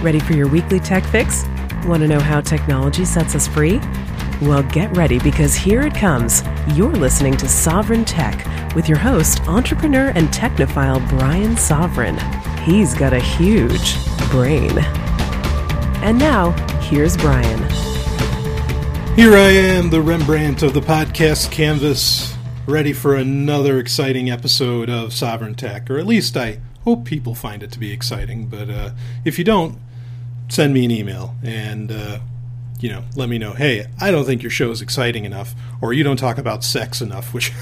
Ready for your weekly tech fix? Want to know how technology sets us free? Well, get ready because here it comes. You're listening to Sovryn Tech with your host, entrepreneur and technophile Brian Sovryn. He's got a huge brain. And now, here's Brian. Here I am, the Rembrandt of the podcast canvas, ready for another exciting episode of Sovryn Tech, or at least I hope people find it to be exciting. But uh, if you don't, send me an email and uh, you know let me know. Hey, I don't think your show is exciting enough, or you don't talk about sex enough. Which,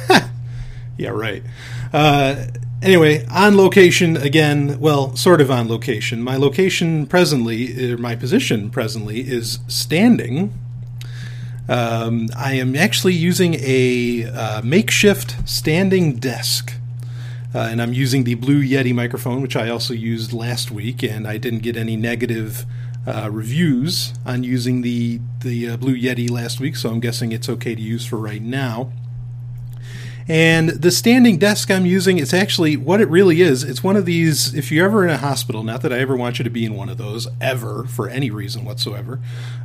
yeah, right. Uh, anyway, on location again. Well, sort of on location. My location presently, or my position presently, is standing. Um, I am actually using a uh, makeshift standing desk. Uh, and I'm using the Blue Yeti microphone, which I also used last week, and I didn't get any negative uh, reviews on using the the uh, Blue Yeti last week, so I'm guessing it's okay to use for right now. And the standing desk I'm using, it's actually what it really is. It's one of these. If you're ever in a hospital, not that I ever want you to be in one of those ever for any reason whatsoever.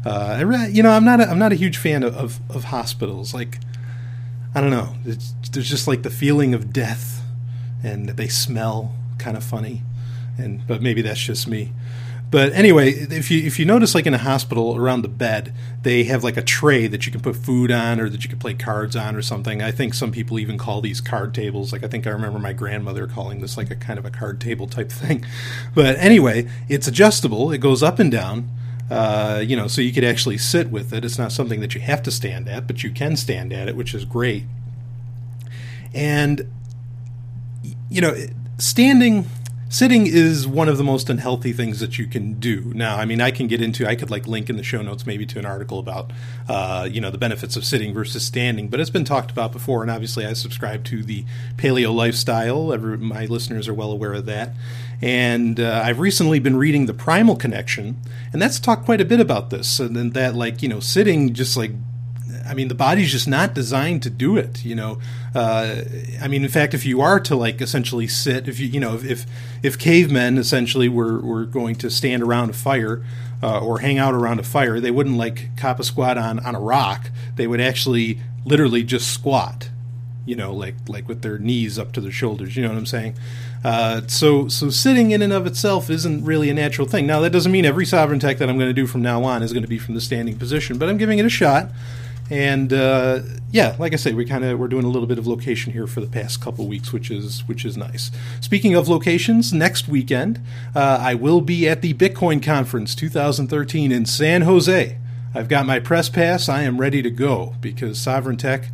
Uh, you know, I'm not a, I'm not a huge fan of, of, of hospitals. Like, I don't know. It's, there's just like the feeling of death and they smell kind of funny. And but maybe that's just me. But anyway, if you if you notice, like in a hospital around the bed, they have like a tray that you can put food on, or that you can play cards on, or something. I think some people even call these card tables. Like I think I remember my grandmother calling this like a kind of a card table type thing. But anyway, it's adjustable. It goes up and down. Uh, you know, so you could actually sit with it. It's not something that you have to stand at, but you can stand at it, which is great. And you know, standing sitting is one of the most unhealthy things that you can do. Now i mean i can get into i could like link in the show notes maybe to an article about uh, you know the benefits of sitting versus standing but it's been talked about before and obviously i subscribe to the paleo lifestyle. Every, my listeners are well aware of that. And uh, i've recently been reading the primal connection and that's talked quite a bit about this and that like you know sitting just like I mean, the body's just not designed to do it. You know, uh, I mean, in fact, if you are to like essentially sit, if you you know, if if cavemen essentially were were going to stand around a fire uh, or hang out around a fire, they wouldn't like cop a squat on on a rock. They would actually literally just squat. You know, like like with their knees up to their shoulders. You know what I'm saying? Uh, so so sitting in and of itself isn't really a natural thing. Now that doesn't mean every sovryn tech that I'm going to do from now on is going to be from the standing position, but I'm giving it a shot. And uh, yeah, like I say, we kind of we're doing a little bit of location here for the past couple weeks, which is which is nice. Speaking of locations, next weekend uh, I will be at the Bitcoin Conference 2013 in San Jose. I've got my press pass. I am ready to go because Sovryn Tech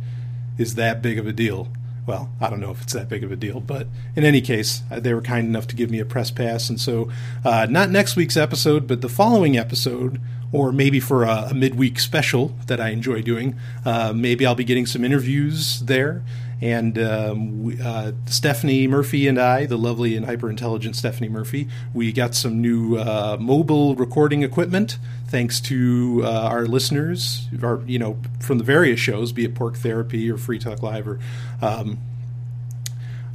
is that big of a deal. Well, I don't know if it's that big of a deal, but in any case, uh, they were kind enough to give me a press pass. And so, uh, not next week's episode, but the following episode, or maybe for a, a midweek special that I enjoy doing. Uh, maybe I'll be getting some interviews there. And um, we, uh, Stephanie Murphy and I, the lovely and hyper intelligent Stephanie Murphy, we got some new uh, mobile recording equipment thanks to uh, our listeners, our, you know, from the various shows, be it Pork Therapy or Free Talk Live or um,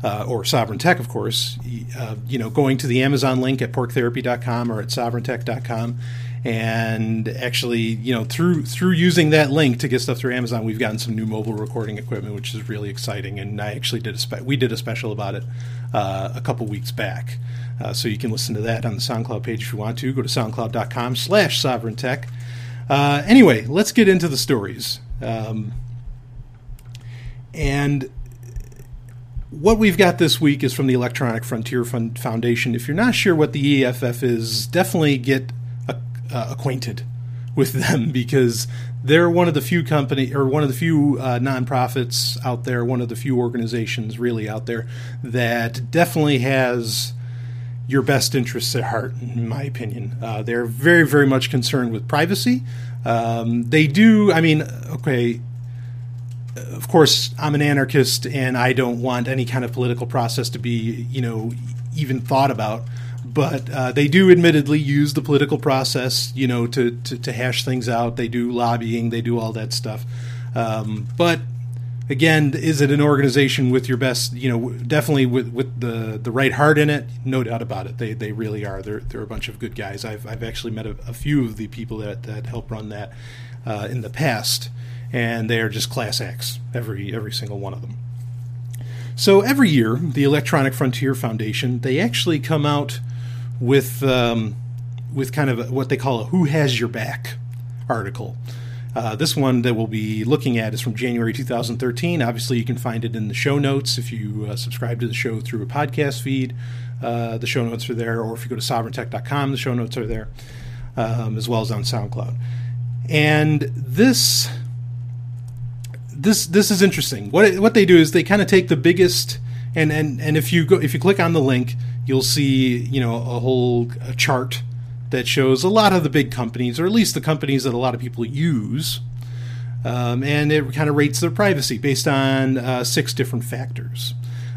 uh, or Sovryn Tech, of course, uh, you know, going to the Amazon link at porktherapy.com or at sovryntech.com and actually you know through through using that link to get stuff through Amazon we've gotten some new mobile recording equipment which is really exciting. And I actually did a spe- we did a special about it uh, a couple weeks back. Uh, so you can listen to that on the SoundCloud page if you want to. Go to soundcloud.com slash sovryn tech. Uh, anyway let's get into the stories. Um, and what we've got this week is from the Electronic Frontier Fund Foundation. If you're not sure what the EFF is, definitely get uh, acquainted with them because they're one of the few company or one of the few uh, nonprofits out there, one of the few organizations really out there that definitely has your best interests at heart, in my opinion. Uh, they're very, very much concerned with privacy. Um, they do, I mean, okay, of course, I'm an anarchist and I don't want any kind of political process to be, you know, even thought about but uh, they do admittedly use the political process, you know, to, to, to, hash things out. They do lobbying, they do all that stuff. Um, but again, is it an organization with your best, you know, definitely with, with the, the right heart in it? No doubt about it. They, they really are. They're, they're a bunch of good guys. I've, I've actually met a, a few of the people that, that help run that uh, in the past, and they are just class acts, every, every single one of them. So every year, the Electronic Frontier Foundation, they actually come out with, um, with kind of what they call a Who Has Your Back article. Uh, this one that we'll be looking at is from January 2013. Obviously, you can find it in the show notes if you uh, subscribe to the show through a podcast feed. Uh, the show notes are there, or if you go to sovryntech.com, the show notes are there, um, as well as on SoundCloud. And this this this is interesting. What what they do is they kind of take the biggest and and and if you go if you click on the link, you'll see you know a whole a chart that shows a lot of the big companies, or at least the companies that a lot of people use. Um, and it kind of rates their privacy based on uh, six different factors.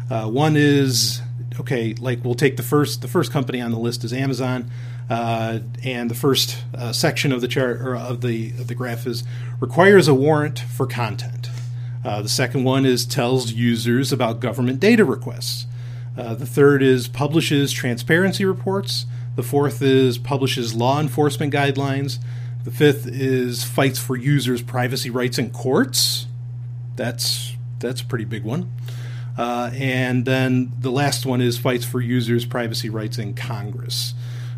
Uh, one is okay, like we'll take the first the first company on the list is Amazon, uh, and the first uh, section of the chart or of the of the graph is requires a warrant for content. Uh, the second one is tells users about government data requests. Uh, the third is publishes transparency reports. The fourth is publishes law enforcement guidelines. The fifth is fights for users' privacy rights in courts. That's that's a pretty big one. Uh, and then the last one is fights for users' privacy rights in Congress.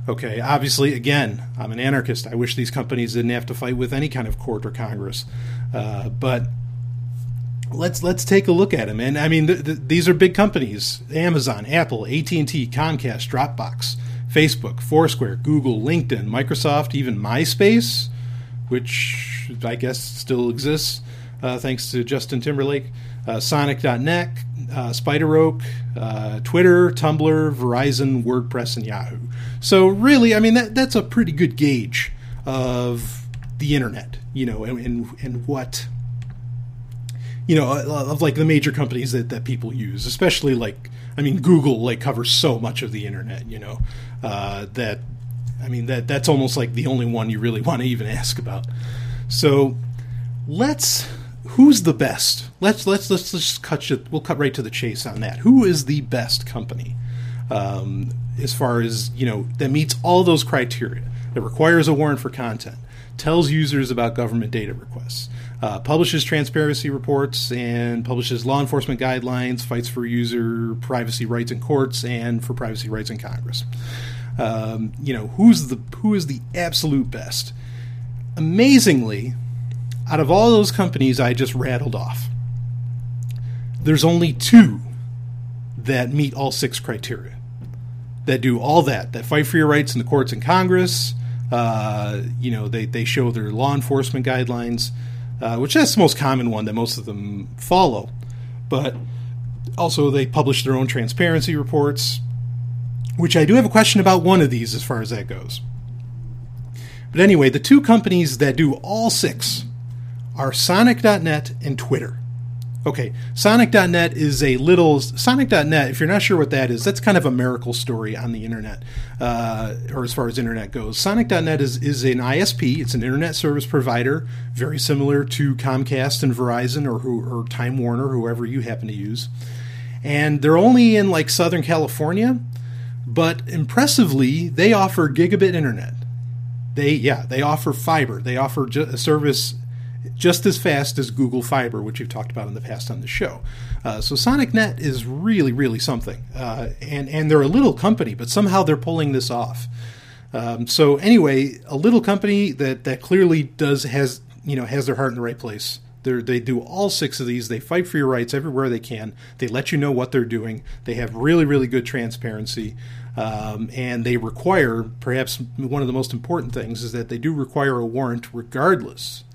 Okay, obviously, again, I'm an anarchist. I wish these companies didn't have to fight with any kind of court or Congress. Uh, but let's let's take a look at them. And I mean, th- th- these are big companies: Amazon, Apple, AT and T, Comcast, Dropbox. Facebook, Foursquare, Google, LinkedIn, Microsoft, even MySpace, which I guess still exists uh, thanks to Justin Timberlake, uh, Sonic.net, uh, Spider Oak, uh, Twitter, Tumblr, Verizon, WordPress, and Yahoo. So really, I mean that that's a pretty good gauge of the internet, you know, and and, and what you know of like the major companies that, that people use, especially like I mean Google like covers so much of the internet, you know, uh, that I mean that that's almost like the only one you really want to even ask about. So let's who's the best? Let's let's let's, just cut you, we'll cut right to the chase on that. Who is the best company um, as far as you know that meets all those criteria that requires a warrant for content, tells users about government data requests, uh, publishes transparency reports, and publishes law enforcement guidelines, fights for user privacy rights in courts and for privacy rights in Congress. Um, you know who's the who is the absolute best? Amazingly, out of all those companies I just rattled off, there's only two that meet all six criteria. That do all that, that fight for your rights in the courts and Congress. Uh, you know, they, they show their law enforcement guidelines, uh, which that's the most common one that most of them follow. But also, they publish their own transparency reports, which I do have a question about one of these as far as that goes. But anyway, the two companies that do all six are Sonic.net and Twitter. Okay, Sonic.net is a little Sonic.net. If you're not sure what that is, that's kind of a miracle story on the internet, uh, or as far as internet goes. Sonic.net is is an ISP. It's an internet service provider, very similar to Comcast and Verizon, or who or Time Warner, whoever you happen to use. And they're only in like Southern California, but impressively, they offer gigabit internet. They yeah, they offer fiber. They offer a service just as fast as Google Fiber, which we've talked about in the past on the show. Uh, so SonicNet is really, really something, uh, and and they're a little company, but somehow they're pulling this off. Um, so anyway, a little company that that clearly does has you know has their heart in the right place. They're, they do all six of these. They fight for your rights everywhere they can. They let you know what they're doing. They have really, really good transparency. Um, and they require, perhaps one of the most important things is that they do require a warrant regardless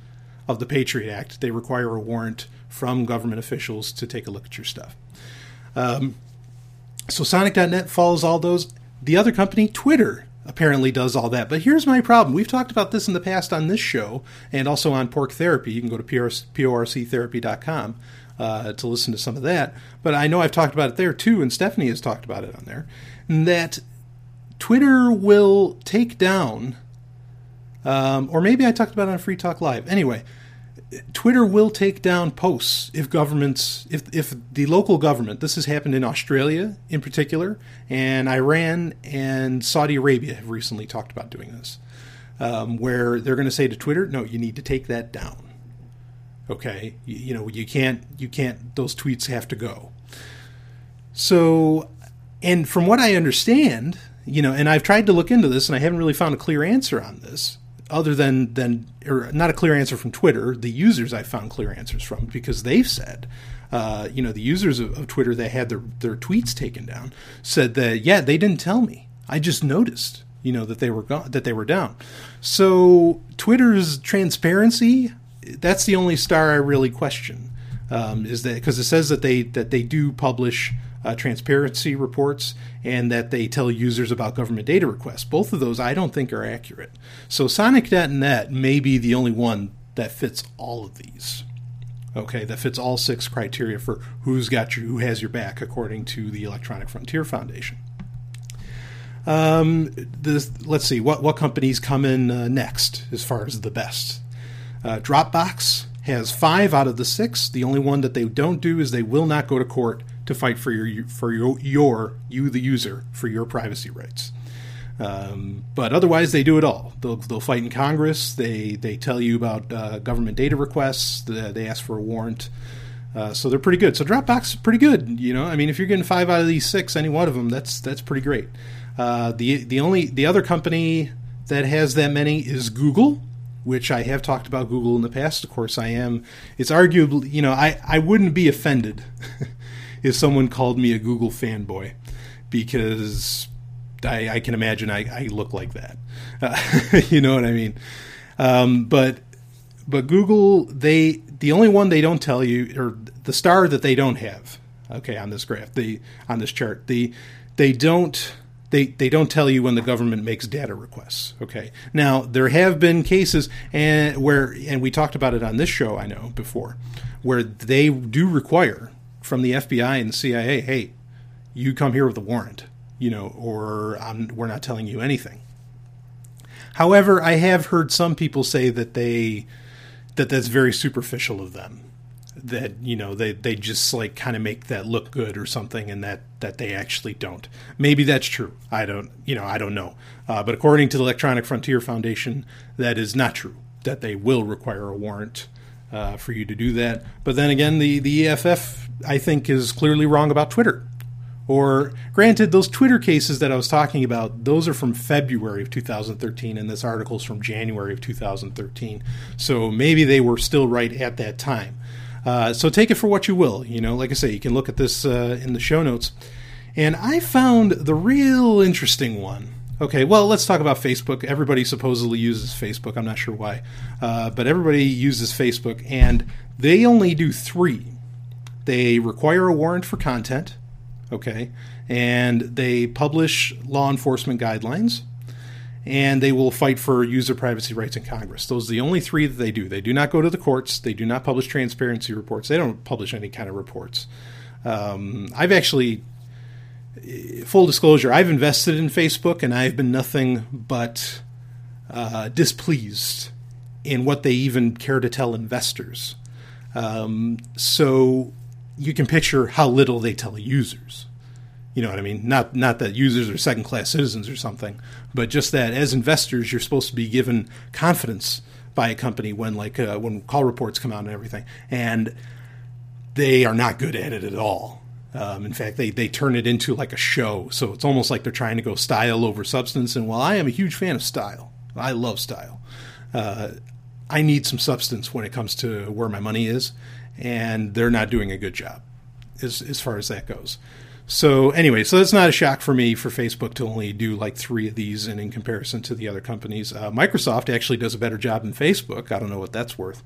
of the Patriot Act. They require a warrant from government officials to take a look at your stuff. Um, so Sonic.net follows all those. The other company, Twitter, apparently does all that. But here's my problem. We've talked about this in the past on this show and also on Pork Therapy. You can go to porktherapy.com uh, to listen to some of that. But I know I've talked about it there too, and Stephanie has talked about it on there. That Twitter will take down um, or maybe I talked about it on Free Talk Live. Anyway, Twitter will take down posts if governments, if if the local government. This has happened in Australia in particular, and Iran and Saudi Arabia have recently talked about doing this, um, where they're going to say to Twitter, "No, you need to take that down." Okay, you, you know you can't you can't those tweets have to go. So, and from what I understand, you know, and I've tried to look into this, and I haven't really found a clear answer on this other than than or not a clear answer from Twitter. The users I found clear answers from because they've said, uh, you know, the users of, of, Twitter that had their their tweets taken down said that yeah, they didn't tell me. I just noticed, you know, that they were gone, that they were down. So Twitter's transparency, that's the only star I really question. Um, is that because it says that they that they do publish uh, transparency reports and that they tell users about government data requests. Both of those I don't think are accurate. So Sonic.net may be the only one that fits all of these. Okay, that fits all six criteria for who's got you, who has your back, according to the Electronic Frontier Foundation. Um, this, let's see what what companies come in uh, next as far as the best. Uh, Dropbox has five out of the six. The only one that they don't do is they will not go to court to fight for your for your, your you the user for your privacy rights. Um, but otherwise, they do it all. They'll, they'll fight in Congress. They they tell you about uh, government data requests. They ask for a warrant. Uh, so they're pretty good. So Dropbox is pretty good. You know, I mean, if you're getting five out of these six, any one of them, that's that's pretty great. Uh, the the only the other company that has that many is Google, which I have talked about Google in the past. Of course, I am. It's arguably, you know, I I wouldn't be offended if someone called me a Google fanboy because I, I can imagine I, I, look like that. Uh, you know what I mean? Um, but but Google they the only one they don't tell you or the star that they don't have okay on this graph the on this chart the they don't they, they don't tell you when the government makes data requests. Okay. Now there have been cases and where and we talked about it on this show I know before, where they do require from the FBI and the CIA, hey, you come here with a warrant, you know, or I'm, we're not telling you anything. However, I have heard some people say that they that that's very superficial of them. That you know they they just like kind of make that look good or something, and that that they actually don't. Maybe that's true. I don't you know I don't know. Uh, but according to the Electronic Frontier Foundation, that is not true. That they will require a warrant uh, for you to do that. But then again, the the EFF I think is clearly wrong about Twitter. Or, granted, those Twitter cases that I was talking about, those are from February of 2013, and this article is from January of 2013. So maybe they were still right at that time. Uh, so take it for what you will. You know, like I say, you can look at this uh, in the show notes. And I found the real interesting one Okay, well, let's talk about Facebook. Everybody supposedly uses Facebook. I'm not sure why, uh, but everybody uses Facebook, and they only do three. They require a warrant for content, okay, and they publish law enforcement guidelines, and they will fight for user privacy rights in Congress. Those are the only three that they do. They do not go to the courts. They do not publish transparency reports. They don't publish any kind of reports. Um, I've actually full disclosure, I've invested in Facebook and I've been nothing but uh, displeased in what they even care to tell investors. Um, so you can picture how little they tell users. You know what I mean? Not not that users are second class citizens or something, but just that as investors, you're supposed to be given confidence by a company when like uh, when call reports come out and everything, and they are not good at it at all. Um, in fact, they, they turn it into like a show. So it's almost like they're trying to go style over substance. And while I am a huge fan of style, I love style, uh, I need some substance when it comes to where my money is. And they're not doing a good job as, as far as that goes. So anyway, so that's not a shock for me for Facebook to only do like three of these, and in comparison to the other companies, uh, Microsoft actually does a better job than Facebook. I don't know what that's worth,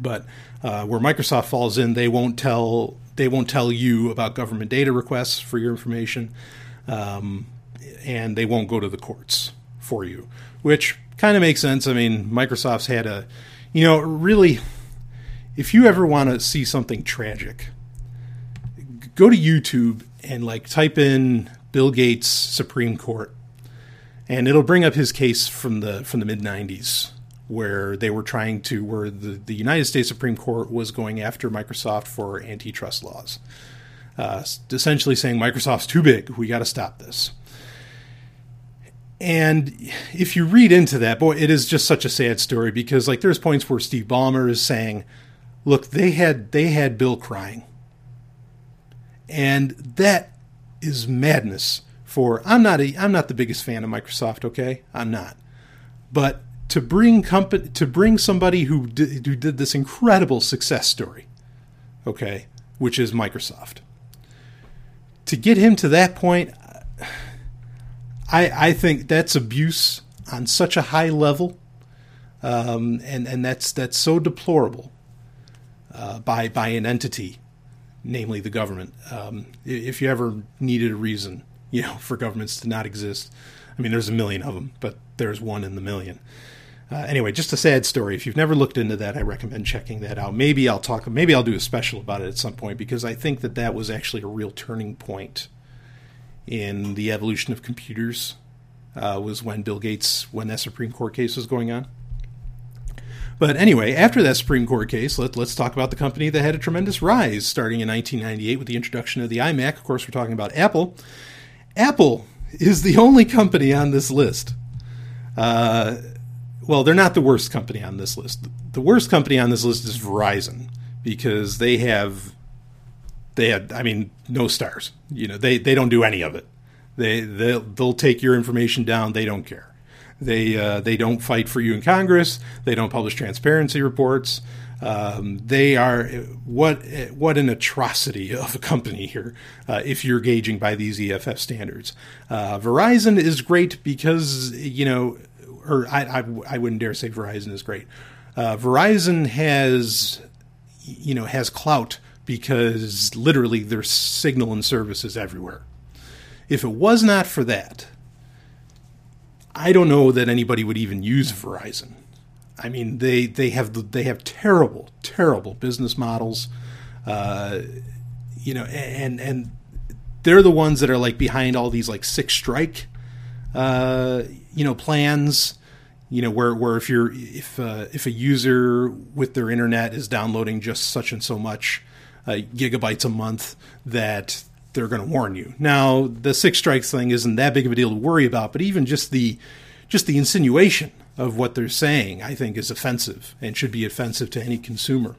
but uh, where Microsoft falls in, they won't tell they won't tell you about government data requests for your information, um, and they won't go to the courts for you, which kind of makes sense. I mean, Microsoft's had a, you know, really, if you ever want to see something tragic, go to YouTube and like type in Bill Gates Supreme Court, and it'll bring up his case from the from the mid '90s where they were trying to, where the, the United States Supreme Court was going after Microsoft for antitrust laws. Uh, essentially saying Microsoft's too big, we got to stop this. And if you read into that, boy, it is just such a sad story because like there's points where Steve Ballmer is saying, "Look, they had they had Bill crying," and that is madness. For I'm not a I'm not the biggest fan of Microsoft. Okay, I'm not, but to bring company to bring somebody who did, who did this incredible success story, okay, which is Microsoft, to get him to that point, I I think that's abuse on such a high level, um, and and that's that's so deplorable uh, by by an entity, namely the government. Um, if you ever needed a reason, you know, for governments to not exist, I mean, there's a million of them, but there's one in the million. Uh, anyway, just a sad story. If you've never looked into that, I recommend checking that out. Maybe I'll talk. Maybe I'll do a special about it at some point because I think that that was actually a real turning point in the evolution of computers. Uh, was when Bill Gates, when that Supreme Court case was going on. But anyway, after that Supreme Court case, let, us talk about the company that had a tremendous rise starting in 1998 with the introduction of the iMac. Of course, we're talking about Apple. Apple is the only company on this list. Uh, well, they're not the worst company on this list. The worst company on this list is Verizon because they have they had I mean no stars. You know, they they don't do any of it. They they'll, they'll take your information down, they don't care. They uh, they don't fight for you in Congress, they don't publish transparency reports. Um, they are what what an atrocity of a company here uh, if you're gauging by these EFF standards. Uh, Verizon is great because you know or I, I, I wouldn't dare say Verizon is great. Uh, Verizon has, you know, has clout because literally there's signal and services everywhere. If it was not for that, I don't know that anybody would even use Verizon. I mean, they they have they have terrible, terrible business models, uh, you know, and and they're the ones that are like behind all these like six strike, uh, you know, plans you know where where if you're if uh, if a user with their internet is downloading just such and so much uh, gigabytes a month that they're going to warn you. Now the six strikes thing isn't that big of a deal to worry about, but even just the just the insinuation of what they're saying, I think, is offensive and should be offensive to any consumer.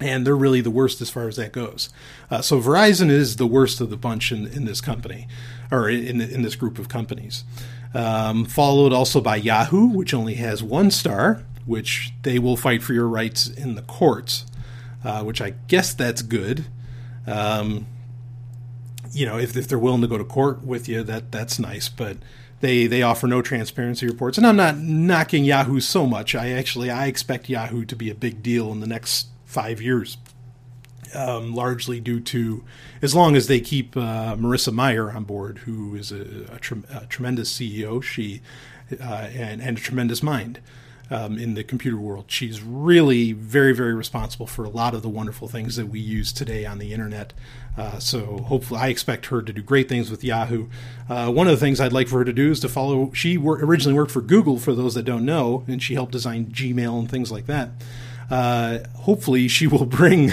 And they're really the worst as far as that goes. Uh, so Verizon is the worst of the bunch in, in this company, or in, in this group of companies. Um, followed also by Yahoo, which only has one star, which they will fight for your rights in the courts, uh, which I guess that's good. Um, you know, if, if they're willing to go to court with you, that that's nice. But they they offer no transparency reports, and I'm not knocking Yahoo so much. I actually I expect Yahoo to be a big deal in the next five years um, largely due to, as long as they keep uh, Marissa Mayer on board, who is a, a, tre- a tremendous CEO, she uh, and, and, a tremendous mind um, in the computer world. She's really very, very responsible for a lot of the wonderful things that we use today on the internet. Uh, so hopefully, I expect her to do great things with Yahoo. Uh, one of the things I'd like for her to do is to follow. She wor- originally worked for Google, for those that don't know, and she helped design Gmail and things like that. Uh, hopefully, she will bring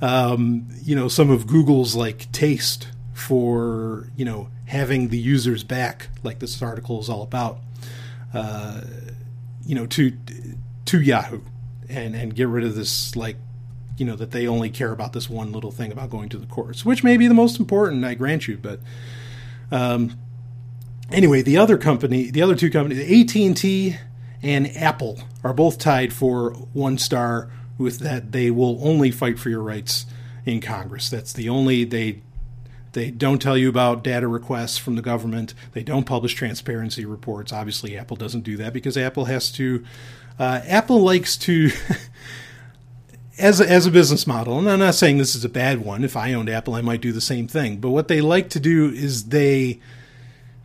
um, you know, some of Google's like taste for you know having the users back, like this article is all about, uh, you know, to to Yahoo, and and get rid of this like you know that they only care about this one little thing about going to the courts, which may be the most important, I grant you, but. Um, anyway, the other company, the other two companies, AT and T and Apple, are both tied for one star with that they will only fight for your rights in Congress. That's the only they they don't tell you about data requests from the government. They don't publish transparency reports. Obviously, Apple doesn't do that because Apple has to. Uh, Apple likes to. as a, as a business model, and I'm not saying this is a bad one. If I owned Apple, I might do the same thing. But what they like to do is they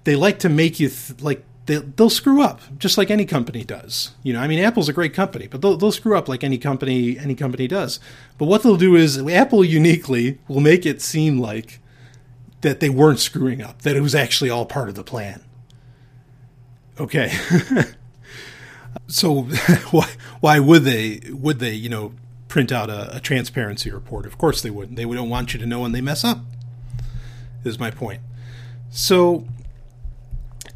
they like to make you th- like they, they'll screw up just like any company does. You know, I mean, Apple's a great company, but they'll, they'll screw up like any company any company does. But what they'll do is Apple uniquely will make it seem like that they weren't screwing up, that it was actually all part of the plan. Okay. So why why would they would they you know print out a, a transparency report? Of course they wouldn't. They don't want you to know when they mess up. Is my point. So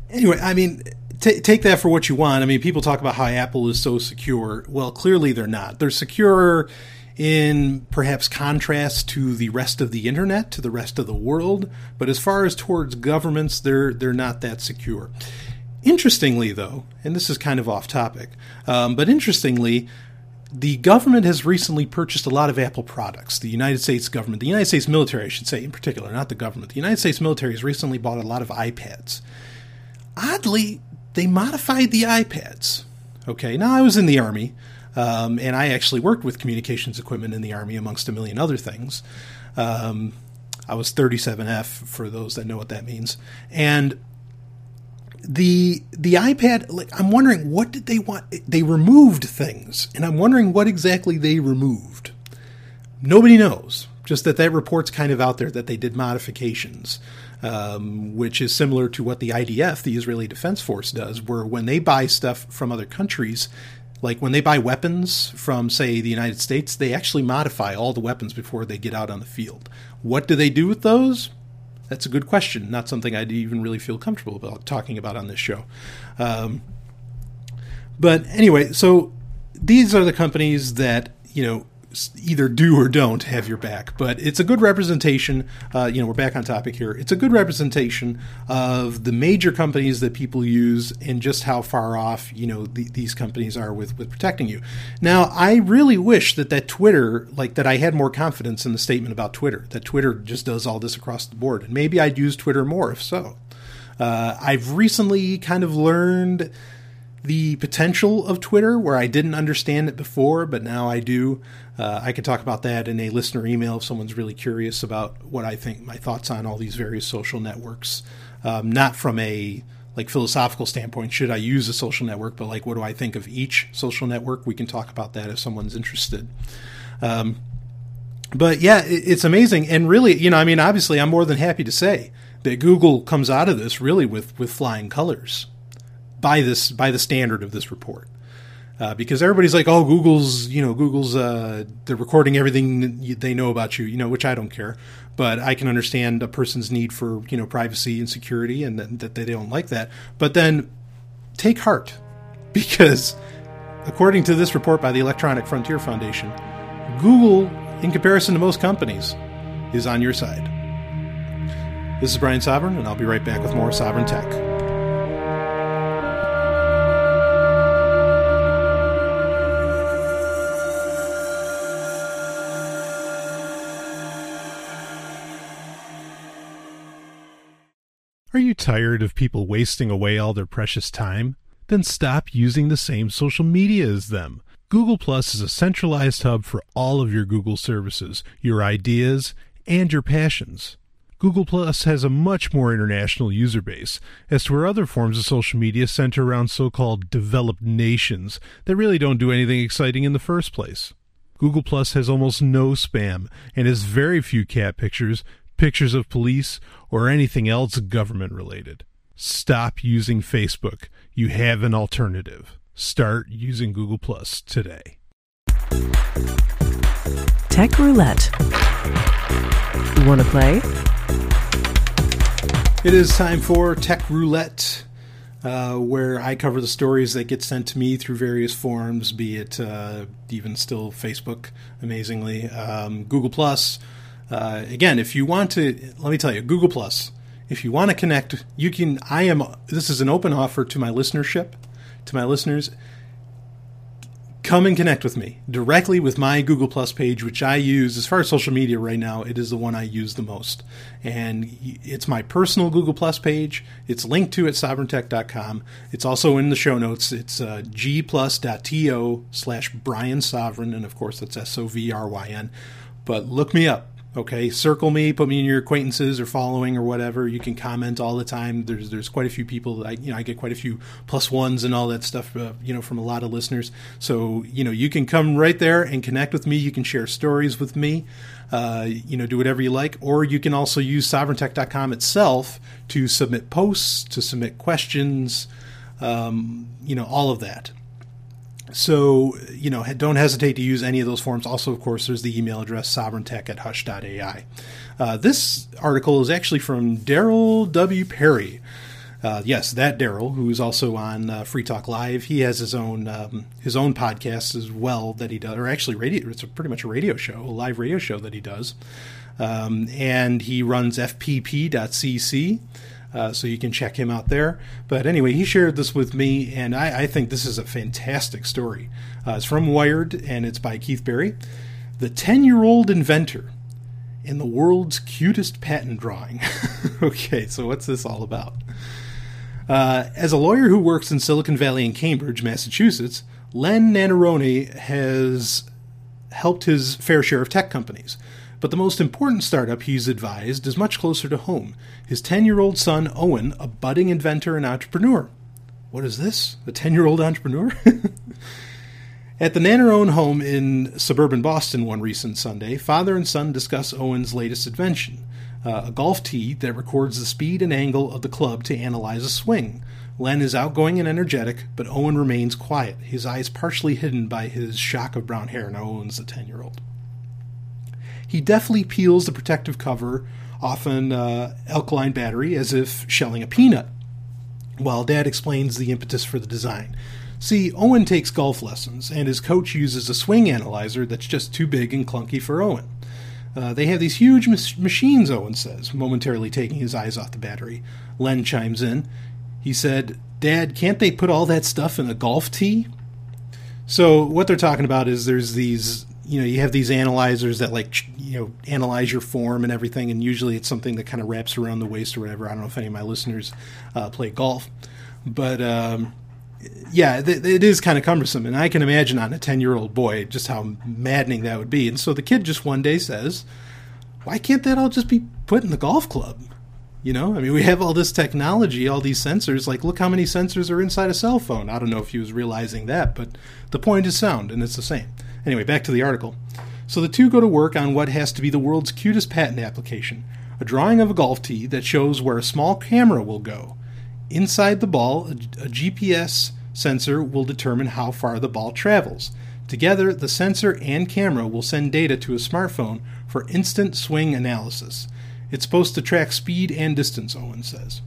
anyway, I mean, t- take that for what you want. I mean, people talk about how Apple is so secure. Well, clearly they're not. They're secure in perhaps contrast to the rest of the internet, to the rest of the world. But as far as towards governments, they're they're not that secure. Interestingly, though, and this is kind of off topic, um, but interestingly, the government has recently purchased a lot of Apple products. The United States government, the United States military, I should say, in particular, not the government. The United States military has recently bought a lot of iPads oddly, they modified the iPads. Okay, now I was in the Army, um, and I actually worked with communications equipment in the Army, amongst a million other things. Um, I was 37F for those that know what that means, and the the iPad. Like, I'm wondering what did they want? They removed things, and I'm wondering what exactly they removed. Nobody knows. Just that that report's kind of out there that they did modifications um, which is similar to what the IDF, the Israeli Defense Force, does, where when they buy stuff from other countries, like when they buy weapons from, say, the United States, they actually modify all the weapons before they get out on the field. What do they do with those? That's a good question. Not something I'd even really feel comfortable about talking about on this show. Um, but anyway, so these are the companies that you know either do or don't have your back. But it's a good representation. Uh, you know, we're back on topic here. It's a good representation of the major companies that people use and just how far off you know the, these companies are with with protecting you. Now, I really wish that that Twitter, like that, I had more confidence in the statement about Twitter. That Twitter just does all this across the board, and maybe I'd use Twitter more if so. Uh, I've recently kind of learned the potential of Twitter where I didn't understand it before, but now I do. Uh, I could talk about that in a listener email if someone's really curious about what I think my thoughts on all these various social networks. Um, not from a like philosophical standpoint, should I use a social network, but like what do I think of each social network? We can talk about that if someone's interested. Um, but yeah, it, it's amazing, and really, you know, I mean, obviously, I'm more than happy to say that Google comes out of this really with with flying colors by this by the standard of this report. Uh, because everybody's like, oh, Google's, you know, Google's, uh, they're recording everything they know about you, you know, which I don't care. But I can understand a person's need for, you know, privacy and security and that, that they don't like that. But then take heart because according to this report by the Electronic Frontier Foundation, Google, in comparison to most companies, is on your side. This is Brian Sovryn, and I'll be right back with more Sovryn Tech. Are you tired of people wasting away all their precious time? Then stop using the same social media as them. Google Plus is a centralized hub for all of your Google services, your ideas, and your passions. Google Plus has a much more international user base, as to where other forms of social media center around so called developed nations that really don't do anything exciting in the first place. Google Plus has almost no spam and has very few cat pictures, pictures of police, or anything else government related. Stop using Facebook. You have an alternative. Start using Google Plus today. Tech Roulette. You want to play? It is time for Tech Roulette, uh, where I cover the stories that get sent to me through various forums, be it uh, even still Facebook, amazingly, um, Google Plus, uh, again, if you want to, let me tell you, Google Plus. If you want to connect, you can. I am. This is an open offer to my listenership, to my listeners. Come and connect with me directly with my Google Plus page, which I use as far as social media right now. It is the one I use the most, and it's my personal Google Plus page. It's linked to at sovryntech.com. It's also in the show notes. It's uh, gplus.to slash Brian Sovryn, and of course that's S O V R Y N. But look me up Okay, circle me, put me in your acquaintances or following or whatever. You can comment all the time. There's there's quite a few people. I you know I get quite a few plus ones and all that stuff. Uh, you know from a lot of listeners. So you know you can come right there and connect with me. You can share stories with me. Uh, you know do whatever you like, or you can also use sovryntech.com itself to submit posts, to submit questions. Um, you know all of that. So, you know, don't hesitate to use any of those forms. Also, of course, there's the email address sovryntech at hush.ai. Uh, this article is actually from Daryl W. Perry. Uh, yes, that Daryl, who's also on uh, Free Talk Live, he has his own um, his own podcast as well that he does, or actually radio. It's pretty much a radio show, a live radio show that he does, um, and he runs FPP.cc. Uh, so you can check him out there. But anyway, he shared this with me, and I, I think this is a fantastic story. Uh, it's from Wired, and it's by Keith Barry. The 10 year old inventor in the world's cutest patent drawing. okay, so what's this all about? Uh, as a lawyer who works in Silicon Valley and Cambridge, Massachusetts, Len Nannerone has helped his fair share of tech companies. But the most important startup he's advised is much closer to home his 10 year old son, Owen, a budding inventor and entrepreneur. What is this? A 10 year old entrepreneur? At the Nannerone home in suburban Boston one recent Sunday, father and son discuss Owen's latest invention uh, a golf tee that records the speed and angle of the club to analyze a swing. Len is outgoing and energetic, but Owen remains quiet, his eyes partially hidden by his shock of brown hair. Now Owen's a 10 year old. He deftly peels the protective cover off an uh, alkaline battery as if shelling a peanut, while Dad explains the impetus for the design. See, Owen takes golf lessons, and his coach uses a swing analyzer that's just too big and clunky for Owen. Uh, they have these huge mach- machines, Owen says, momentarily taking his eyes off the battery. Len chimes in. He said, Dad, can't they put all that stuff in a golf tee? So, what they're talking about is there's these, you know, you have these analyzers that, like, you know, analyze your form and everything, and usually it's something that kind of wraps around the waist or whatever. I don't know if any of my listeners uh, play golf. But, um, yeah, th- it is kind of cumbersome, and I can imagine on a ten-year-old boy just how maddening that would be. And so the kid just one day says, "Why can't that all just be put in the golf club?" You know, I mean, we have all this technology, all these sensors. Like, look how many sensors are inside a cell phone. I don't know if he was realizing that, but the point is sound, and it's the same. Anyway, back to the article. So the two go to work on what has to be the world's cutest patent application a drawing of a golf tee that shows where a small camera will go. Inside the ball, a, a GPS sensor will determine how far the ball travels. Together, the sensor and camera will send data to a smartphone for instant swing analysis. It's supposed to track speed and distance, Owen says.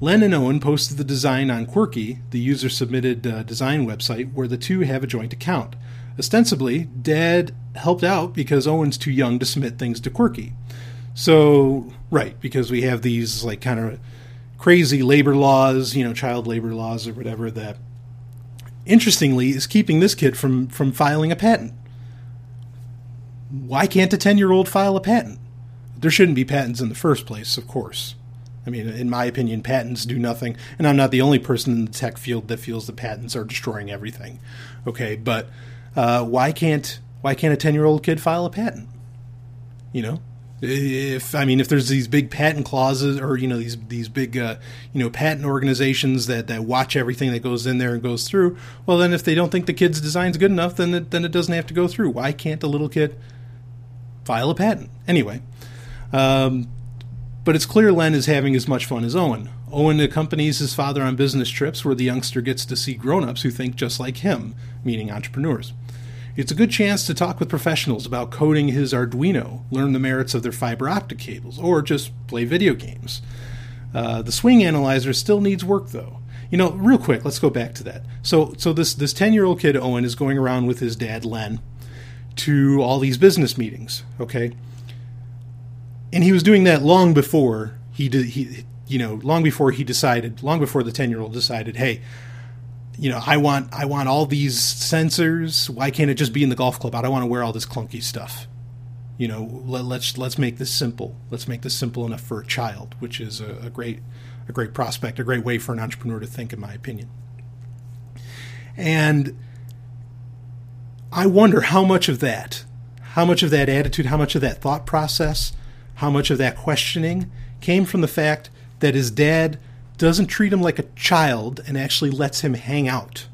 Len and Owen posted the design on Quirky, the user submitted uh, design website, where the two have a joint account. Ostensibly, Dad helped out because Owen's too young to submit things to Quirky. So, right, because we have these like kind of crazy labor laws, you know, child labor laws or whatever that interestingly is keeping this kid from from filing a patent. Why can't a 10-year-old file a patent? There shouldn't be patents in the first place, of course. I mean, in my opinion, patents do nothing, and I'm not the only person in the tech field that feels that patents are destroying everything. Okay, but uh, why can't why can't a 10-year-old kid file a patent? You know, if I mean if there's these big patent clauses or you know these these big uh, you know patent organizations that, that watch everything that goes in there and goes through, well then if they don't think the kid's design's good enough, then it, then it doesn't have to go through. Why can't a little kid file a patent anyway? Um, but it's clear Len is having as much fun as Owen. Owen accompanies his father on business trips where the youngster gets to see grown-ups who think just like him, meaning entrepreneurs. It's a good chance to talk with professionals about coding his Arduino, learn the merits of their fiber optic cables, or just play video games. Uh, the swing analyzer still needs work, though. You know, real quick, let's go back to that. So, so this this ten year old kid Owen is going around with his dad Len to all these business meetings. Okay, and he was doing that long before he did. He, you know, long before he decided, long before the ten year old decided, hey, you know, I want I want all these sensors. Why can't it just be in the golf club? I don't want to wear all this clunky stuff. You know, let, let's let's make this simple. Let's make this simple enough for a child, which is a, a great a great prospect, a great way for an entrepreneur to think, in my opinion. And I wonder how much of that, how much of that attitude, how much of that thought process, how much of that questioning came from the fact that his dad doesn't treat him like a child and actually lets him hang out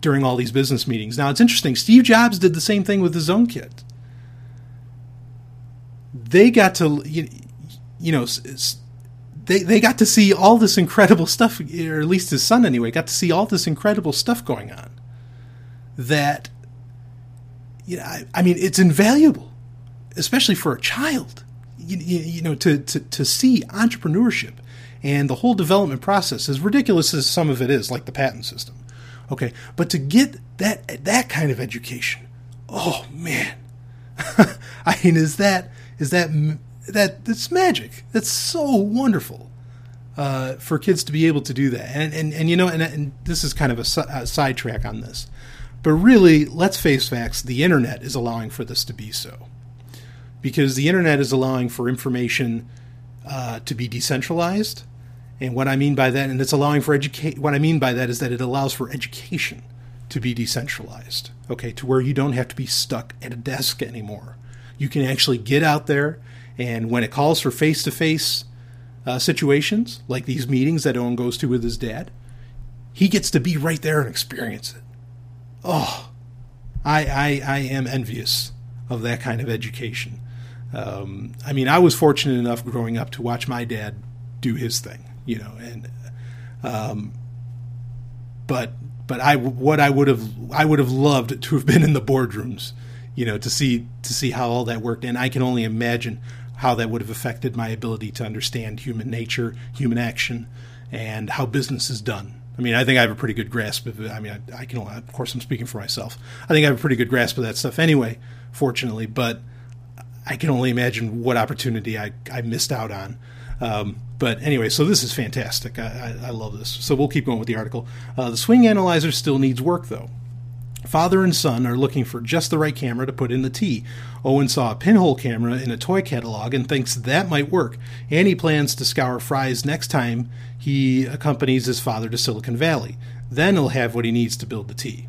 during all these business meetings. Now, it's interesting. Steve Jobs did the same thing with his own kid. They got to, you, know, they, they got to see all this incredible stuff, or at least his son anyway, got to see all this incredible stuff going on. That, you know, I, I mean, it's invaluable, especially for a child. You, you, you know, to, to, to see entrepreneurship and the whole development process, as ridiculous as some of it is, like the patent system. Okay, but to get that that kind of education, oh man, I mean, is that is that that that's magic? That's so wonderful uh, for kids to be able to do that. And and, and you know, and, and this is kind of a, a sidetrack on this, but really, let's face facts: the internet is allowing for this to be so, because the internet is allowing for information uh, to be decentralized and what I mean by that, and it's allowing for educate. What I mean by that is that it allows for education to be decentralized. Okay, to where you don't have to be stuck at a desk anymore. You can actually get out there, and when it calls for face-to-face uh, situations like these meetings that Owen goes to with his dad, he gets to be right there and experience it. Oh, I I, I am envious of that kind of education. Um, I mean, I was fortunate enough growing up to watch my dad do his thing you know, and um, but but I what I would have I would have loved to have been in the boardrooms, you know, to see to see how all that worked, and I can only imagine how that would have affected my ability to understand human nature, human action, and how business is done. I mean, I think I have a pretty good grasp of it. I mean, I, I can, only, of course, I'm speaking for myself. I think I have a pretty good grasp of that stuff anyway, fortunately, but I can only imagine what opportunity I, I missed out on. Um, but anyway, so this is fantastic. I, I, I, love this. So we'll keep going with the article. Uh, the swing analyzer still needs work, though. Father and son are looking for just the right camera to put in the tee. Owen saw a pinhole camera in a toy catalog and thinks that might work, and he plans to scour Fry's next time he accompanies his father to Silicon Valley. Then he'll have what he needs to build the tee.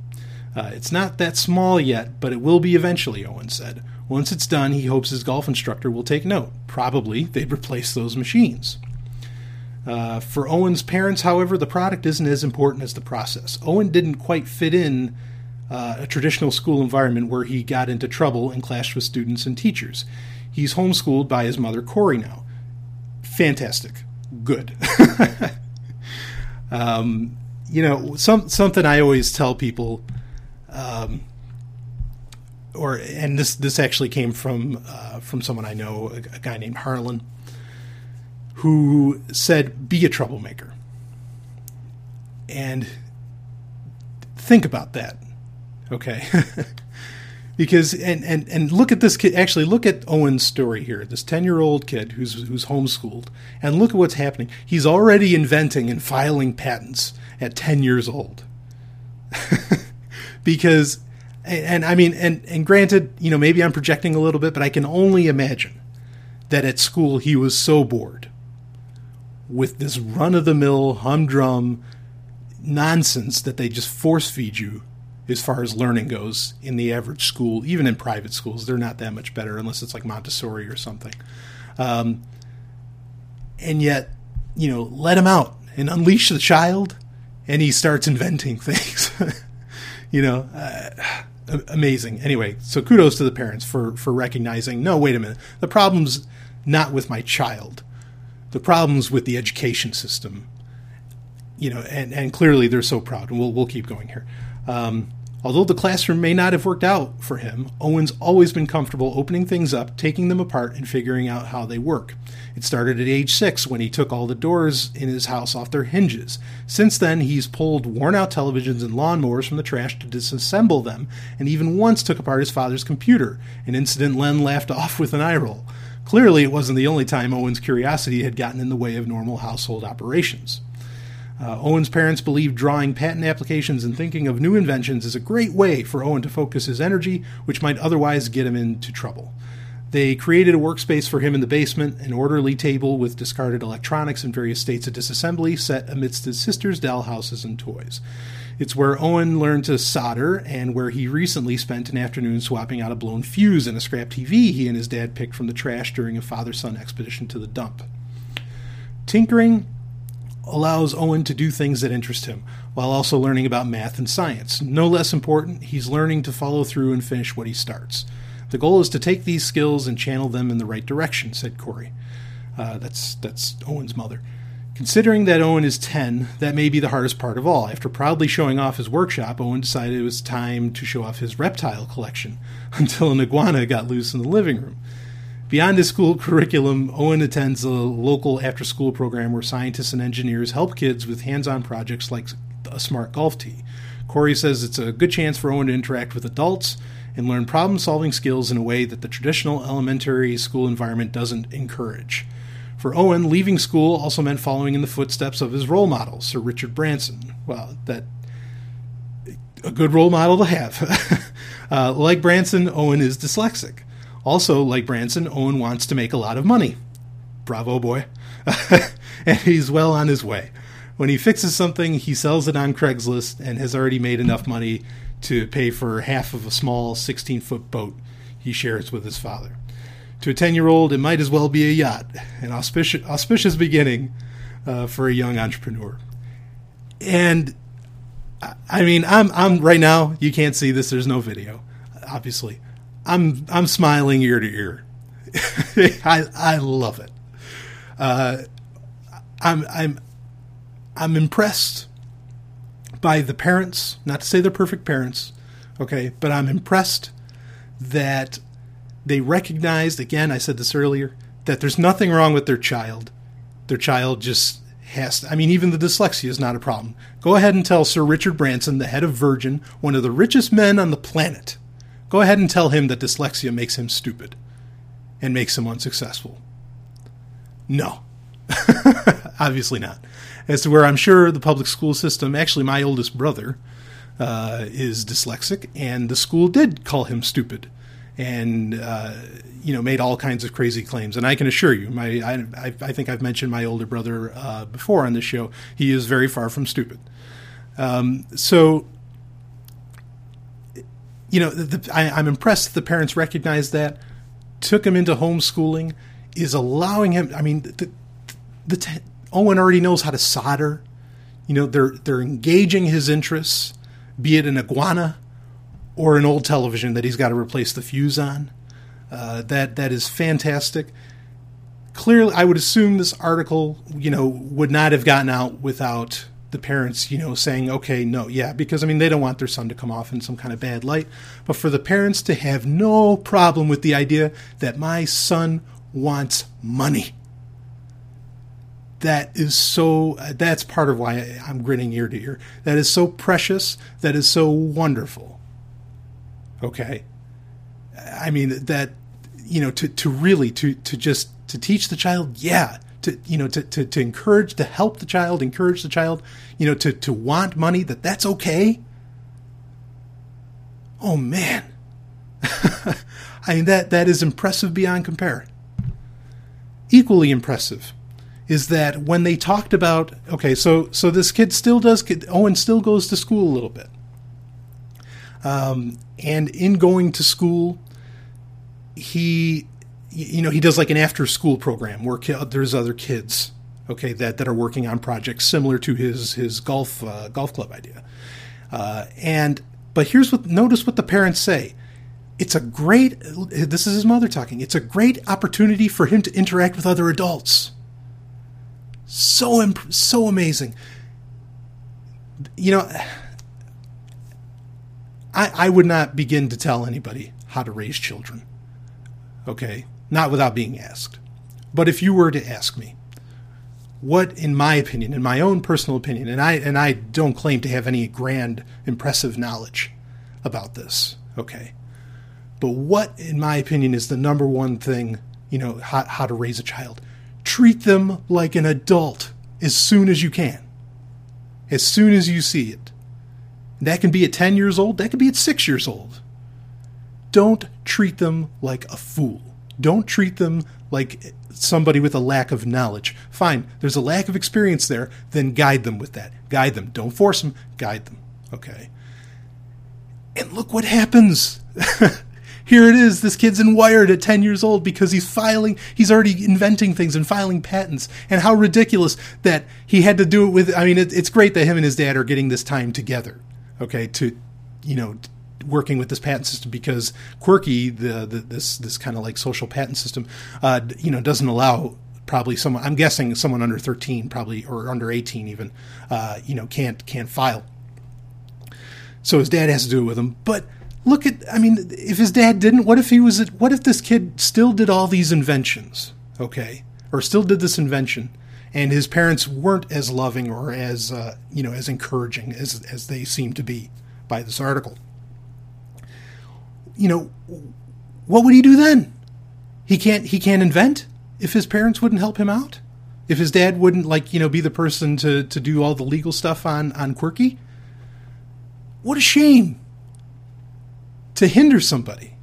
Uh, it's not that small yet, but it will be eventually, Owen said. Once it's done, he hopes his golf instructor will take note. Probably they'd replace those machines. Uh, for Owen's parents, however, the product isn't as important as the process. Owen didn't quite fit in uh, a traditional school environment where he got into trouble and clashed with students and teachers. He's homeschooled by his mother, Corey, now. Fantastic. Good. um, you know, some, something I always tell people. Um, or and this this actually came from uh, from someone I know, a, a, guy named Harlan, who said, "Be a troublemaker," and think about that, okay? because and, and and look at this kid. Actually, look at Owen's story here. This ten year old kid who's who's homeschooled, and look at what's happening. He's already inventing and filing patents at ten years old. because and, and I mean, and and granted, you know, maybe I'm projecting a little bit, but I can only imagine that at school he was so bored with this run of the mill humdrum nonsense that they just force feed you as far as learning goes in the average school, even in private schools. They're not that much better unless it's like Montessori or something. Um, and yet, you know, let him out and unleash the child, and he starts inventing things. you know, uh, amazing. Anyway, so kudos to the parents for for recognizing. No, wait a minute. The problem's not with my child. The problem's with the education system. You know, and and clearly they're so proud. And we'll we'll keep going here. Um, Although the classroom may not have worked out for him, Owen's always been comfortable opening things up, taking them apart, and figuring out how they work. It started at age six when he took all the doors in his house off their hinges. Since then, he's pulled worn out televisions and lawnmowers from the trash to disassemble them, and even once took apart his father's computer, an incident Len laughed off with an eye roll. Clearly, it wasn't the only time Owen's curiosity had gotten in the way of normal household operations. Uh, Owen's parents believe drawing patent applications and thinking of new inventions is a great way for Owen to focus his energy, which might otherwise get him into trouble. They created a workspace for him in the basement, an orderly table with discarded electronics and various states of disassembly set amidst his sister's dollhouses and toys. It's where Owen learned to solder and where he recently spent an afternoon swapping out a blown fuse in a scrap TV he and his dad picked from the trash during a father son expedition to the dump. Tinkering allows Owen to do things that interest him, while also learning about math and science. No less important, he's learning to follow through and finish what he starts. The goal is to take these skills and channel them in the right direction, said Corey. Uh, that's that's Owen's mother. Considering that Owen is 10, that may be the hardest part of all. After proudly showing off his workshop, Owen decided it was time to show off his reptile collection until an iguana got loose in the living room. Beyond his school curriculum, Owen attends a local after school program where scientists and engineers help kids with hands on projects like a smart golf tee. Corey says it's a good chance for Owen to interact with adults and learn problem solving skills in a way that the traditional elementary school environment doesn't encourage. For Owen, leaving school also meant following in the footsteps of his role model, Sir Richard Branson. Well, that a good role model to have. uh, like Branson, Owen is dyslexic. Also, like Branson, Owen wants to make a lot of money. Bravo, boy. and he's well on his way. When he fixes something, he sells it on Craigslist and has already made enough money to pay for half of a small 16 foot boat he shares with his father. To a 10 year old, it might as well be a yacht, an auspicious, auspicious beginning uh, for a young entrepreneur. And I mean, I'm, I'm right now, you can't see this, there's no video, obviously. I'm, I'm smiling ear to ear. I, I love it. Uh, I'm, I'm, I'm impressed by the parents, not to say they're perfect parents, okay, but I'm impressed that they recognized, again, I said this earlier, that there's nothing wrong with their child. Their child just has to, I mean, even the dyslexia is not a problem. Go ahead and tell Sir Richard Branson, the head of Virgin, one of the richest men on the planet, go ahead and tell him that dyslexia makes him stupid and makes him unsuccessful. No. Obviously not. As to where I'm sure the public school system, actually, my oldest brother uh, is dyslexic, and the school did call him stupid and uh, you know made all kinds of crazy claims. And I can assure you, my I, I think I've mentioned my older brother uh, before on this show. He is very far from stupid. Um, so you know, the, I, I'm impressed the parents recognize that, took him into homeschooling, is allowing him. I mean, the, the Owen already knows how to solder. You know, they're they're engaging his interests, be it an iguana or an old television that he's got to replace the fuse on. Uh, that that is fantastic. Clearly, I would assume this article, you know, would not have gotten out without the parents, you know, saying, "Okay, no, yeah," because I mean, they don't want their son to come off in some kind of bad light. But for the parents to have no problem with the idea that my son wants money, that is so. That's part of why I'm grinning ear to ear. That is so precious. That is so wonderful Okay. I mean that you know to to really to to just to teach the child, yeah, to you know to, to, to encourage to help the child encourage the child you know to, to want money that that's okay? Oh man. I mean that that is impressive beyond compare. Equally impressive is that when they talked about okay so so this kid still does owen still goes to school a little bit. Um, and in going to school, he, you know, he does like an after school program where there's other kids, okay, that, that are working on projects similar to his his golf uh, golf club idea. Uh, and but here's what notice what the parents say. It's a great. This is his mother talking. It's a great opportunity for him to interact with other adults. So imp- so amazing. You know I, I would not begin to tell anybody how to raise children. Okay? Not without being asked. But if you were to ask me, what, in my opinion, in my own personal opinion, and I and I don't claim to have any grand, impressive knowledge about this, okay, but what, in my opinion, is the number one thing, you know, how, how to raise a child? Treat them like an adult as soon as you can, as soon as you see it. That can be at 10 years old, that can be at 6 years old. Don't treat them like a fool. Don't treat them like somebody with a lack of knowledge. Fine, there's a lack of experience there, then guide them with that. Guide them. Don't force them, guide them. Okay. And look what happens. Here it is. This kid's in Wired at 10 years old because he's filing, he's already inventing things and filing patents. And how ridiculous that he had to do it with. I mean, it, it's great that him and his dad are getting this time together okay, to you know working with this patent system because Quirky, the, the this this kind of like social patent system, uh, you know, doesn't allow probably someone I'm guessing someone under 13 probably or under 18 even uh, you know can't can't file. So his dad has to do it with him. But look at I mean if his dad didn't what if he was what if this kid still did all these inventions, okay? Or still did this invention and his parents weren't as loving or as uh, you know as encouraging as as they seem to be by this article. You know, what would he do then? He can't he can't invent if his parents wouldn't help him out. If his dad wouldn't like you know be the person to to do all the legal stuff on on Quirky. What a shame to hinder somebody.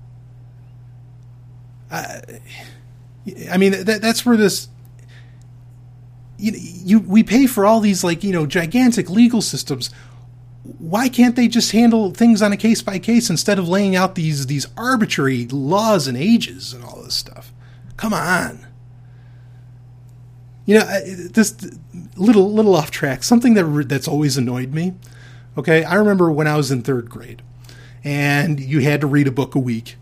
I, I mean that that's where this you, you we pay for all these like you know gigantic legal systems why can't they just handle things on a case by case instead of laying out these these arbitrary laws and ages and all this stuff? Come on. You know this little little off track something that that's always annoyed me okay? I remember when i was in 3rd grade and you had to read a book a week.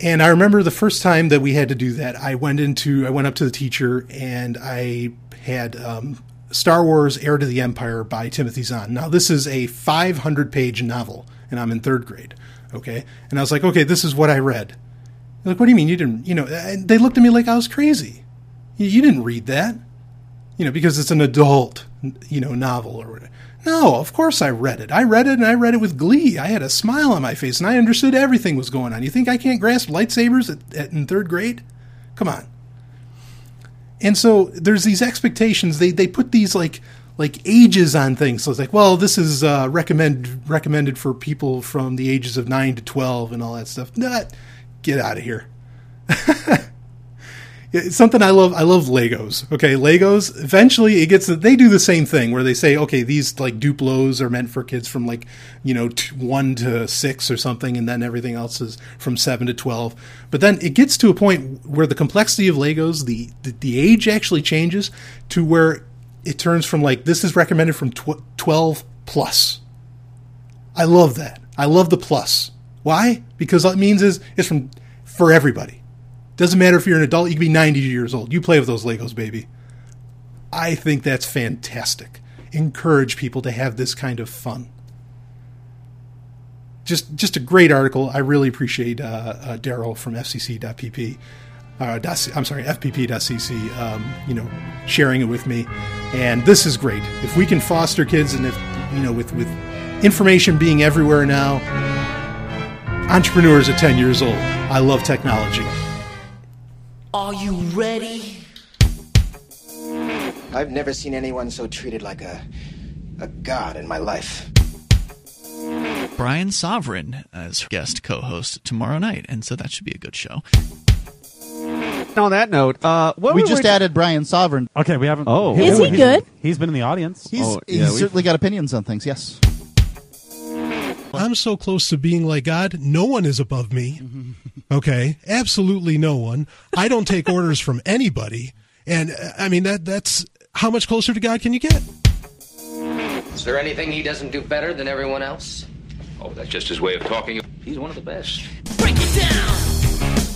And I remember the first time that we had to do that, I went into, I went up to the teacher and I had um, Star Wars Heir to the Empire by Timothy Zahn. Now, this is a 500 page novel, and I'm in third grade. Okay. And I was like, okay, this is what I read. They're like, what do you mean? You didn't, you know, they looked at me like I was crazy. You, you didn't read that, you know, because it's an adult, you know, novel or whatever. No, of course I read it. I read it and I read it with glee. I had a smile on my face and I understood everything was going on. You think I can't grasp lightsabers at, at, in third grade? Come on. And so there's these expectations. They they put these like like ages on things. So it's like, well, this is uh, recommend recommended for people from the ages of nine to twelve and all that stuff. Nah, get out of here. it's something I love. I love Legos. Okay, Legos. Eventually, it gets. They do the same thing where they say, okay, these like Duplos are meant for kids from like you know one to six or something, and then everything else is from seven to twelve. But then it gets to a point where the complexity of Legos, the the, the age actually changes to where it turns from like this is recommended from tw- twelve plus. I love that. I love the plus. Why? Because what it means is it's from for everybody doesn't matter if you're an adult, you can be 90 years old. You play with those Legos, baby. I think that's fantastic. Encourage people to have this kind of fun. Just, just a great article. I really appreciate uh, uh, Daryl from FCC.pp. Uh, I'm sorry, FPP.cc. Um, you know, sharing it with me, and this is great. If we can foster kids, and if you know, with with information being everywhere now, entrepreneurs at 10 years old. I love technology. Are you ready? I've never seen anyone so treated like a a god in my life. Brian Sovryn as guest co-host tomorrow night, and so that should be a good show. On that note, uh, what we were just added Brian Sovryn. Okay, we haven't. Oh. Is he he's- good? He's been in the audience. He's, Oh, he's yeah, we- certainly got opinions on things. Yes. I'm so close to being like God, no one is above me. Okay? Absolutely no one. I don't take orders from anybody. And uh, I mean that that's how much closer to God can you get? Is there anything he doesn't do better than everyone else? Oh, that's just his way of talking. He's one of the best.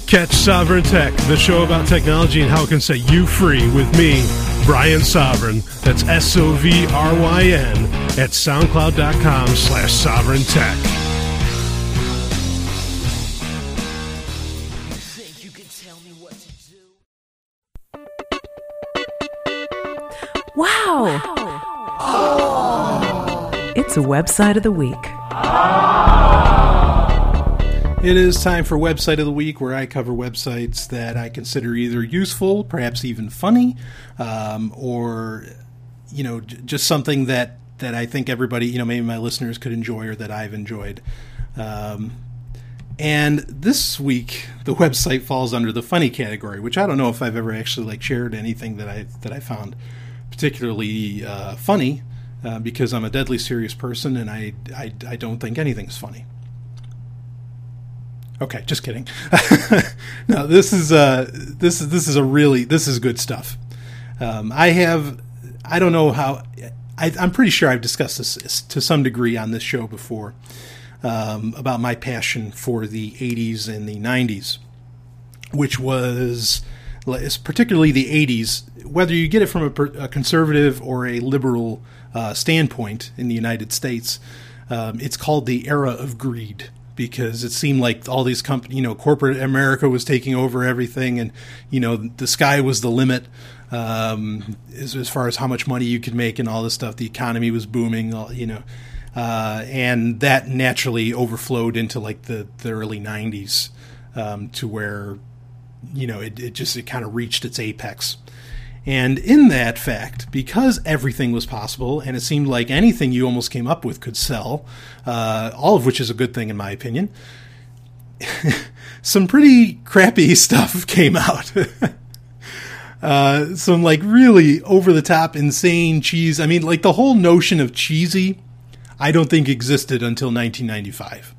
Catch Sovryn Tech, the show about technology and how it can set you free with me, Brian Sovryn. That's S O V R Y N at soundcloud.com slash sovryn tech. Wow. It's a website of the week. Oh. It is time for Website of the Week, where I cover websites that I consider either useful, perhaps even funny, um, or you know, j- just something that that I think everybody, you know, maybe my listeners could enjoy or that I've enjoyed. Um, and this week, the website falls under the funny category, which I don't know if I've ever actually like shared anything that I that I found particularly uh, funny, uh, because I'm a deadly serious person and I, I I don't think anything's funny. Okay, just kidding. no, this is uh, this is this is a really this is good stuff. Um, I have I don't know how I, I'm pretty sure I've discussed this to some degree on this show before um, about my passion for the 80s and the 90s, which was particularly the 80s, whether you get it from a, a conservative or a liberal uh, standpoint in the United States, um, it's called the era of greed because it seemed like all these companies, you know, corporate America was taking over everything, and you know, the sky was the limit um, as, as, far as how much money you could make and all this stuff. The economy was booming, you know, uh, and that naturally overflowed into like the the early '90s um, to where you know it, it just it kind of reached its apex. And in that fact, because everything was possible and it seemed like anything you almost came up with could sell, uh, all of which is a good thing in my opinion, some pretty crappy stuff came out. uh, some like really over the top, insane cheese. I mean, like the whole notion of cheesy, I don't think existed until 1995.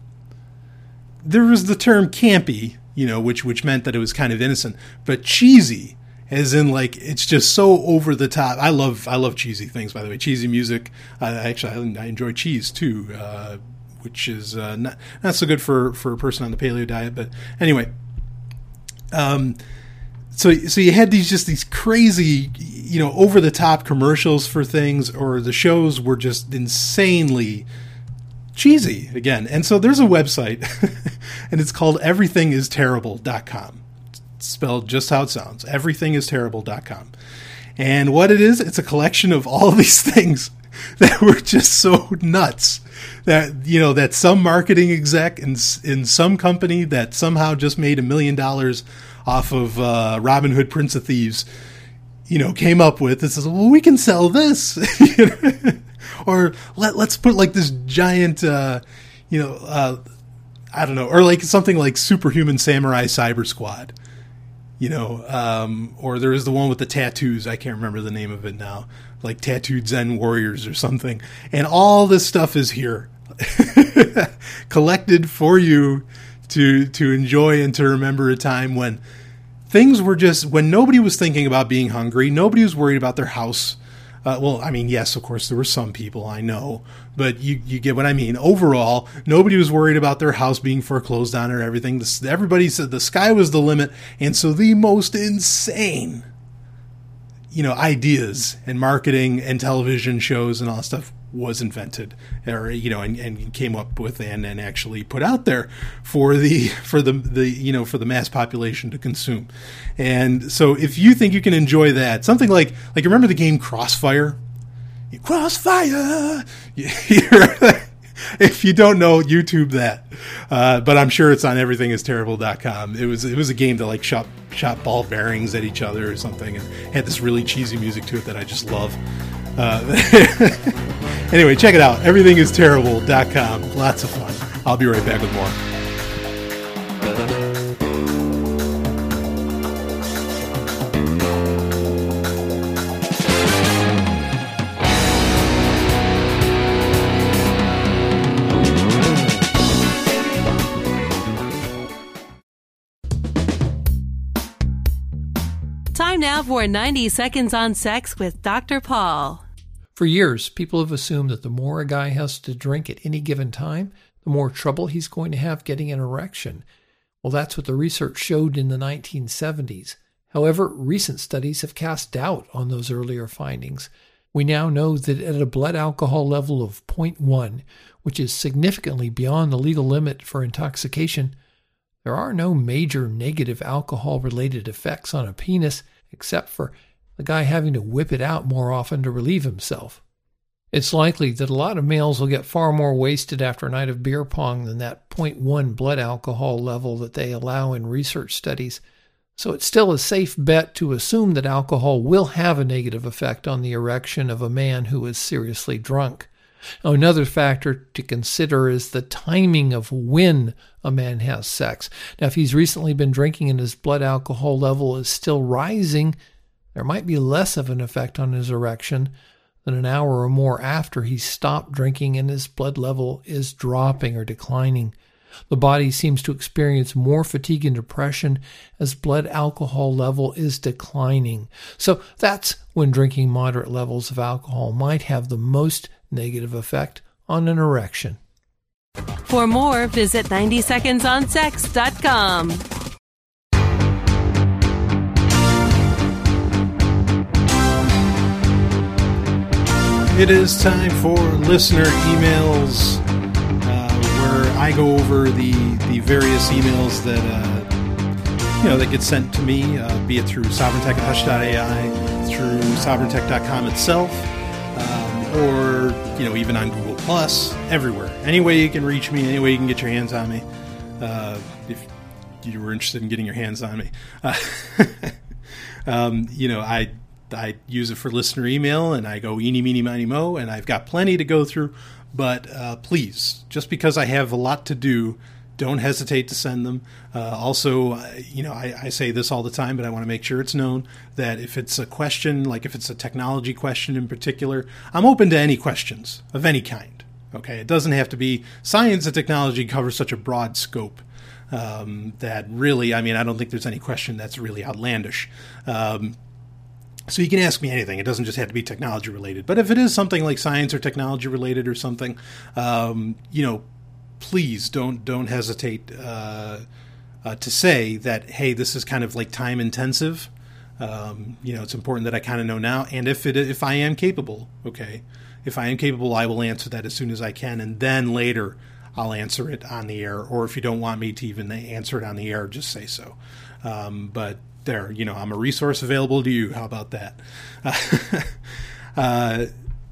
There was the term campy, you know, which which meant that it was kind of innocent, but cheesy as in like it's just so over the top. I love I love cheesy things. By the way, cheesy music. I actually I enjoy cheese too, uh, which is uh, not not so good for for a person on the paleo diet. But anyway, um, so so you had these just these crazy you know over the top commercials for things, or the shows were just insanely cheesy again. And so there's a website, and it's called everythingisterrible.com spelled just how it sounds. Everythingisterrible.com. And what it is, it's a collection of all these things that were just so nuts that you know that some marketing exec in in some company that somehow just made a million dollars off of uh, Robin Hood Prince of Thieves, you know, came up with. This is well, we can sell this, or let let's put like this giant, uh, you know, uh, I don't know, or like something like Superhuman Samurai Cyber Squad you know, um, or there is the one with the tattoos. I can't remember the name of it now, like tattooed Zen warriors or something. And all this stuff is here, collected for you to to enjoy and to remember a time when things were just when nobody was thinking about being hungry, nobody was worried about their house uh, well, I mean, yes, of course, there were some people I know, but you you get what I mean. Overall, nobody was worried about their house being foreclosed on or everything. This, everybody said the sky was the limit, and so the most insane, you know, ideas and marketing and television shows and all that stuff was invented or you know and, and came up with and, and actually put out there for the for the the you know for the mass population to consume. And so if you think you can enjoy that something like like remember the game crossfire? Crossfire! If you don't know youtube that. Uh, but i'm sure it's on everythingisterrible.com it was it was a game that like shot shot ball bearings at each other or something and had this really cheesy music to it that i just love uh, anyway, check it out. Everythingisterrible.com. Lots of fun. I'll be right back with more. Time now for 90 Seconds on Sex with Dr. Paul. For years, people have assumed that the more a guy has to drink at any given time, the more trouble he's going to have getting an erection. Well, that's what the research showed in the 1970s. However, recent studies have cast doubt on those earlier findings. We now know that at a blood alcohol level of 0.1, which is significantly beyond the legal limit for intoxication, there are no major negative alcohol related effects on a penis except for the guy having to whip it out more often to relieve himself. It's likely that a lot of males will get far more wasted after a night of beer pong than that 0.1 blood alcohol level that they allow in research studies. So it's still a safe bet to assume that alcohol will have a negative effect on the erection of a man who is seriously drunk. Now, another factor to consider is the timing of when a man has sex. Now, if he's recently been drinking and his blood alcohol level is still rising, there might be less of an effect on his erection than an hour or more after he's stopped drinking and his blood level is dropping or declining. The body seems to experience more fatigue and depression as blood alcohol level is declining. So that's when drinking moderate levels of alcohol might have the most negative effect on an erection. For more, visit 90secondsonsex.com. It is time for listener emails, uh, where I go over the the various emails that uh, you know that get sent to me, uh, be it through sovryntech at hush.ai, through sovryntech.com itself, um, or you know even on Google Plus, everywhere. Any way you can reach me, any way you can get your hands on me, uh, if you were interested in getting your hands on me. Um, you know, I I use it for listener email, and I go eeny meeny miny mo, and I've got plenty to go through. But uh, please, just because I have a lot to do, don't hesitate to send them. Uh, also, uh, you know, I, I, say this all the time, but I want to make sure it's known that if it's a question, like if it's a technology question in particular, I'm open to any questions of any kind. Okay, it doesn't have to be science and technology covers such a broad scope um, that really, I mean, I don't think there's any question that's really outlandish. Um, so you can ask me anything. It doesn't just have to be technology related. But if it is something like science or technology related or something, um, you know, please don't don't hesitate uh, uh, to say that hey, this is kind of like time intensive. Um, you know, it's important that I kind of know now. And if it if I am capable, okay, if I am capable, I will answer that as soon as I can, and then later I'll answer it on the air. Or if you don't want me to even answer it on the air, just say so. Um, but there, you know, I'm a resource available to you. How about that? uh,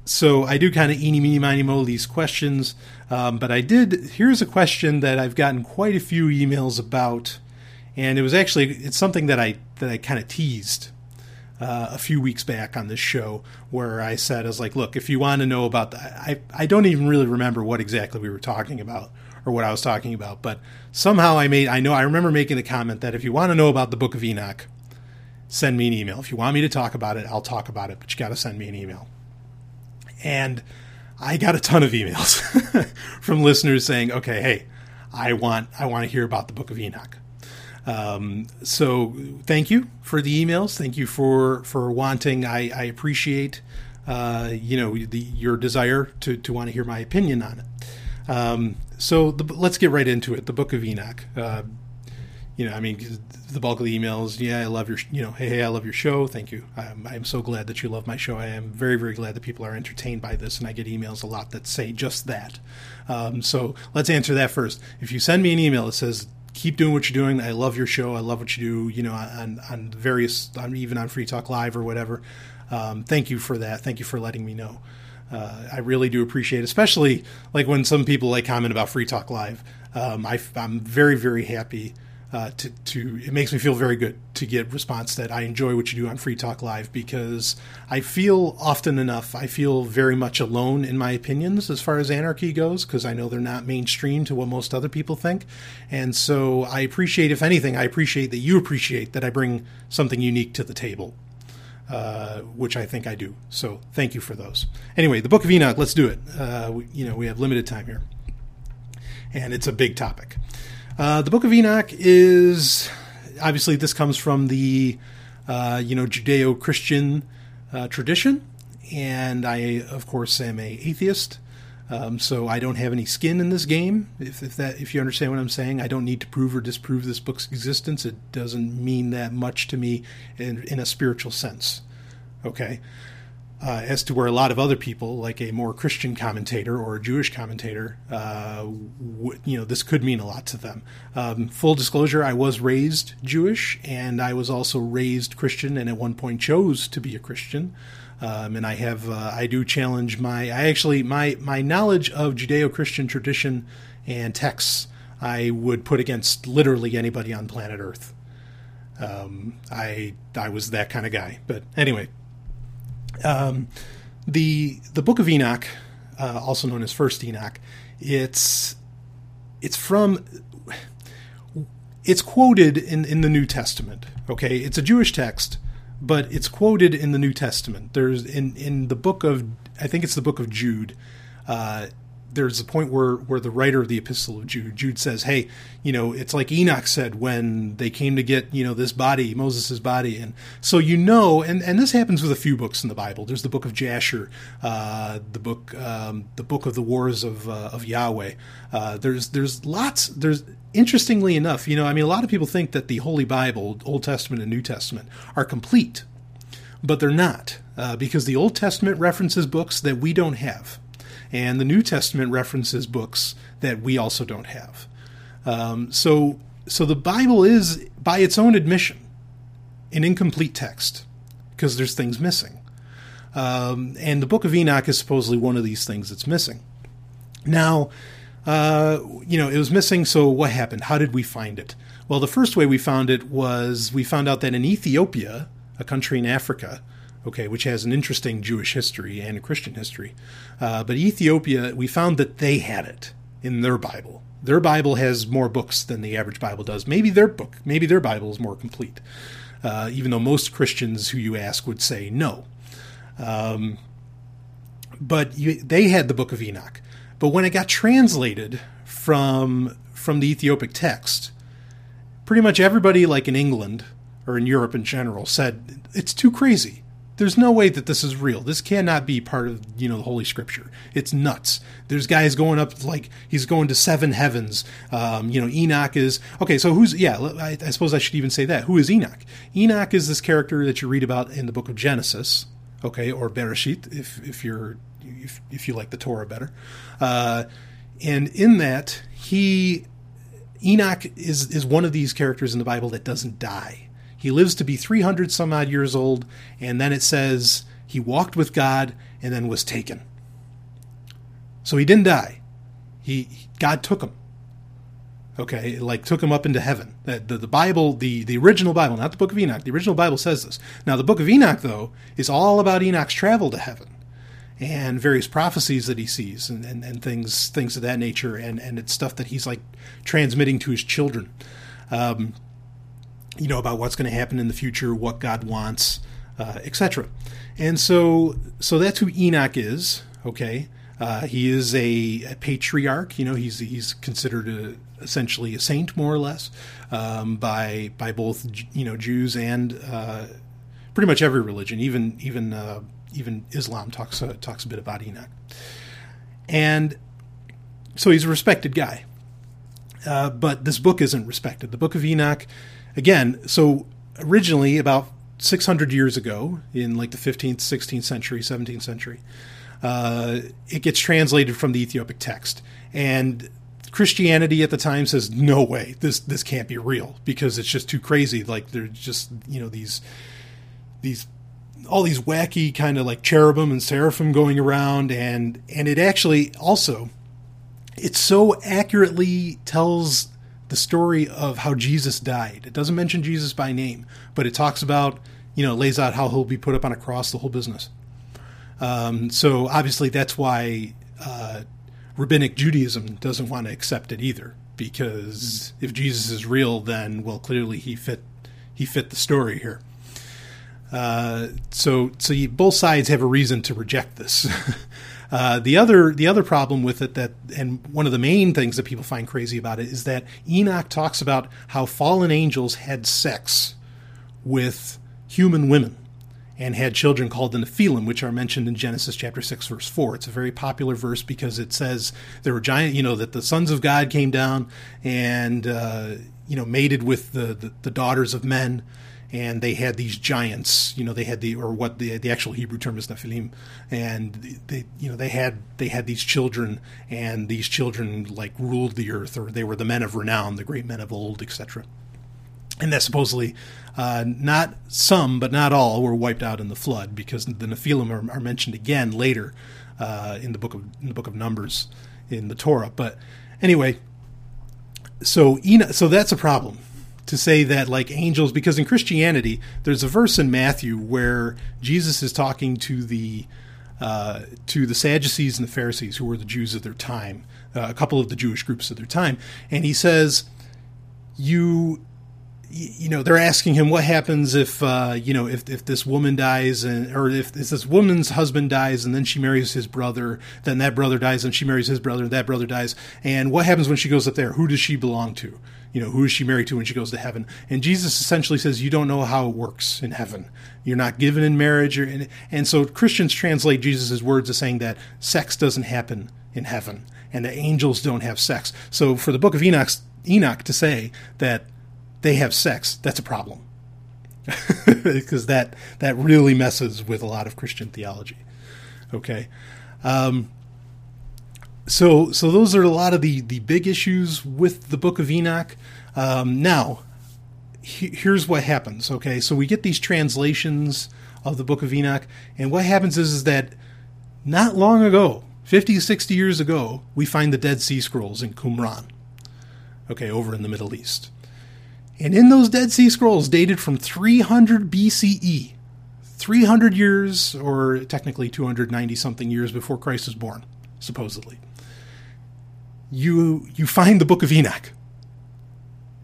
so I do kind of eeny, meeny, miny, mo these questions. Um, but I did, here's a question that I've gotten quite a few emails about. And it was actually, it's something that I, that I kind of teased uh, a few weeks back on this show where I said, I was like, look, if you want to know about that, I, I don't even really remember what exactly we were talking about or what I was talking about. But somehow I made, I know, I remember making the comment that if you want to know about the book of Enoch, send me an email. If you want me to talk about it, I'll talk about it, but you got to send me an email. And I got a ton of emails from listeners saying, okay, hey, I want, I want to hear about the book of Enoch. Um, so thank you for the emails. Thank you for, for wanting, I, I appreciate, uh, you know, the, your desire to, to want to hear my opinion on it. Um, so the, let's get right into it. The Book of Enoch. Uh, you know, I mean, the bulk of the emails, yeah, I love your, you know, hey, hey, I love your show. Thank you. I'm, I'm so glad that you love my show. I am very, very glad that people are entertained by this, and I get emails a lot that say just that. Um, so let's answer that first. If you send me an email that says, keep doing what you're doing. I love your show. I love what you do, you know, on, on various, on, even on Free Talk Live or whatever. Um, thank you for that. Thank you for letting me know. Uh, I really do appreciate, especially like when some people like comment about Free Talk Live. Um, I, am very, very happy uh, to, to it makes me feel very good to get response that I enjoy what you do on Free Talk Live because I feel often enough I feel very much alone in my opinions as far as anarchy goes because I know they're not mainstream to what most other people think, and so I appreciate if anything I appreciate that you appreciate that I bring something unique to the table uh, which I think I do. So thank you for those. Anyway, the Book of Enoch. Let's do it. Uh, we, you know, we have limited time here, and it's a big topic. Uh, the Book of Enoch is obviously this comes from the uh, you know Judeo-Christian uh, tradition, and I of course am a atheist. Um, so I don't have any skin in this game. If, if, that, if you understand what I'm saying, I don't need to prove or disprove this book's existence. It doesn't mean that much to me in, in a spiritual sense. Okay, uh, as to where a lot of other people, like a more Christian commentator or a Jewish commentator, uh, w- you know, this could mean a lot to them. Um, full disclosure: I was raised Jewish, and I was also raised Christian, and at one point chose to be a Christian. Um, and I have uh, I do challenge my I actually my my knowledge of Judeo-Christian tradition and texts I would put against literally anybody on planet Earth. Um, I I was that kind of guy. But anyway, um, the the Book of Enoch, uh, also known as First Enoch, it's it's from it's quoted in in the New Testament. Okay, it's a Jewish text but it's quoted in the New Testament. There's in in the book of I think it's the book of Jude. Uh, there's a point where where the writer of the epistle of Jude Jude says, "Hey, you know, it's like Enoch said when they came to get you know this body, Moses' body, and so you know, and and this happens with a few books in the Bible. There's the book of Jasher, uh, the book um, the book of the wars of uh, of Yahweh. Uh, there's there's lots there's interestingly enough, you know, I mean, a lot of people think that the Holy Bible, Old Testament and New Testament, are complete, but they're not. uh, because the Old Testament references books that we don't have, and the New Testament references books that we also don't have. Um, so, so the Bible is, by its own admission, an incomplete text because there's things missing. Um, and the Book of Enoch is supposedly one of these things that's missing. Now, uh, you know, it was missing, so what happened? How did we find it? Well, the first way we found it was we found out that in Ethiopia, a country in Africa, okay, which has an interesting Jewish history and a Christian history, uh, but Ethiopia, we found that they had it in their Bible. Their Bible has more books than the average Bible does. Maybe their book, maybe their Bible is more complete, uh, even though most Christians who you ask would say no. Um, but you, they had the Book of Enoch. But when it got translated from from the Ethiopic text, pretty much everybody, like in England or in Europe in general, said it's too crazy. There's no way that this is real. This cannot be part of you know the Holy Scripture. It's nuts. There's guys going up like he's going to seven heavens. Um, you know Enoch is okay. So who's yeah? I, I suppose I should even say that. Who is Enoch? Enoch is this character that you read about in the book of Genesis, okay, or Bereshit if if you're if, if you like the Torah better. Uh, and in that, he Enoch is is one of these characters in the Bible that doesn't die. He lives to be 300 some odd years old, and then it says he walked with God and then was taken. So he didn't die. He God took him. Okay, like took him up into heaven. That the, the Bible, the the original Bible, not the Book of Enoch. The original Bible says this. Now the Book of Enoch, though, is all about Enoch's travel to heaven and various prophecies that he sees and, and, and things things of that nature. And, and it's stuff that he's like transmitting to his children. Um, you know about what's going to happen in the future what god wants uh, etc and so so that's who enoch is okay? Uh, he is a, a, patriarch. You know he's he's considered a, essentially a saint more or less um, by by both you know jews and uh, pretty much every religion even even uh, even Islam talks uh, talks a bit about Enoch, and so he's a respected guy. Uh, but this book isn't respected. The Book of Enoch, again, so originally about 600 years ago, in like the 15th, 16th century, 17th century, uh, it gets translated from the Ethiopic text, and Christianity at the time says, "No way, this this can't be real because it's just too crazy." Like there's just you know these these all these wacky kind of like cherubim and seraphim going around and and it actually also it so accurately tells the story of how Jesus died. It doesn't mention Jesus by name, but it talks about, you know, lays out how he'll be put up on a cross, the whole business. Um, so obviously that's why uh, rabbinic Judaism doesn't want to accept it either, because if Jesus is real, then well, clearly he fit he fit the story here. So so you, both sides have a reason to reject this. uh, the other the other problem with it that and one of the main things that people find crazy about it is that Enoch talks about how fallen angels had sex with human women and had children called the Nephilim, which are mentioned in Genesis chapter 6, verse 4. It's a very popular verse because it says there were giant, you know, that the sons of God came down and, uh, you know, mated with the, the, the daughters of men and they had these giants. You know, they had the or what the the actual Hebrew term is Nephilim, and they you know they had they had these children, and these children like ruled the earth, or they were the men of renown, the great men of old, etc. And that supposedly, uh, not some, but not all, were wiped out in the flood, because the Nephilim are, are mentioned again later uh, in the book of in the book of Numbers in the Torah. But anyway, so Enoch, so that's a problem to say that like angels because in Christianity there's a verse in Matthew where Jesus is talking to the uh, to the Sadducees and the Pharisees who were the Jews of their time, uh, a couple of the Jewish groups of their time, and he says, "You." You know, they're asking him what happens if uh, you know if, if this woman dies and or if, this woman's husband dies and then she marries his brother, then that brother dies and she marries his brother, and that brother dies, and what happens when she goes up there? Who does she belong to? You know, who is she married to when she goes to heaven? And Jesus essentially says, you don't know how it works in heaven. You're not given in marriage. Or and so Christians translate Jesus' words as saying that sex doesn't happen in heaven and the angels don't have sex. So for the book of Enoch, Enoch to say that they have sex, that's a problem. because that that really messes with a lot of Christian theology. Okay, um, so so those are a lot of the the big issues with the Book of Enoch. Um, now, he, here's what happens. Okay, so we get these translations of the Book of Enoch, and what happens is, is that not long ago, 50, 60 years ago, we find the Dead Sea Scrolls in Qumran. Okay, over in the Middle East. And in those Dead Sea Scrolls, dated from 300 BCE, 300 years, or technically 290 something years before Christ was born, supposedly, you you find the Book of Enoch.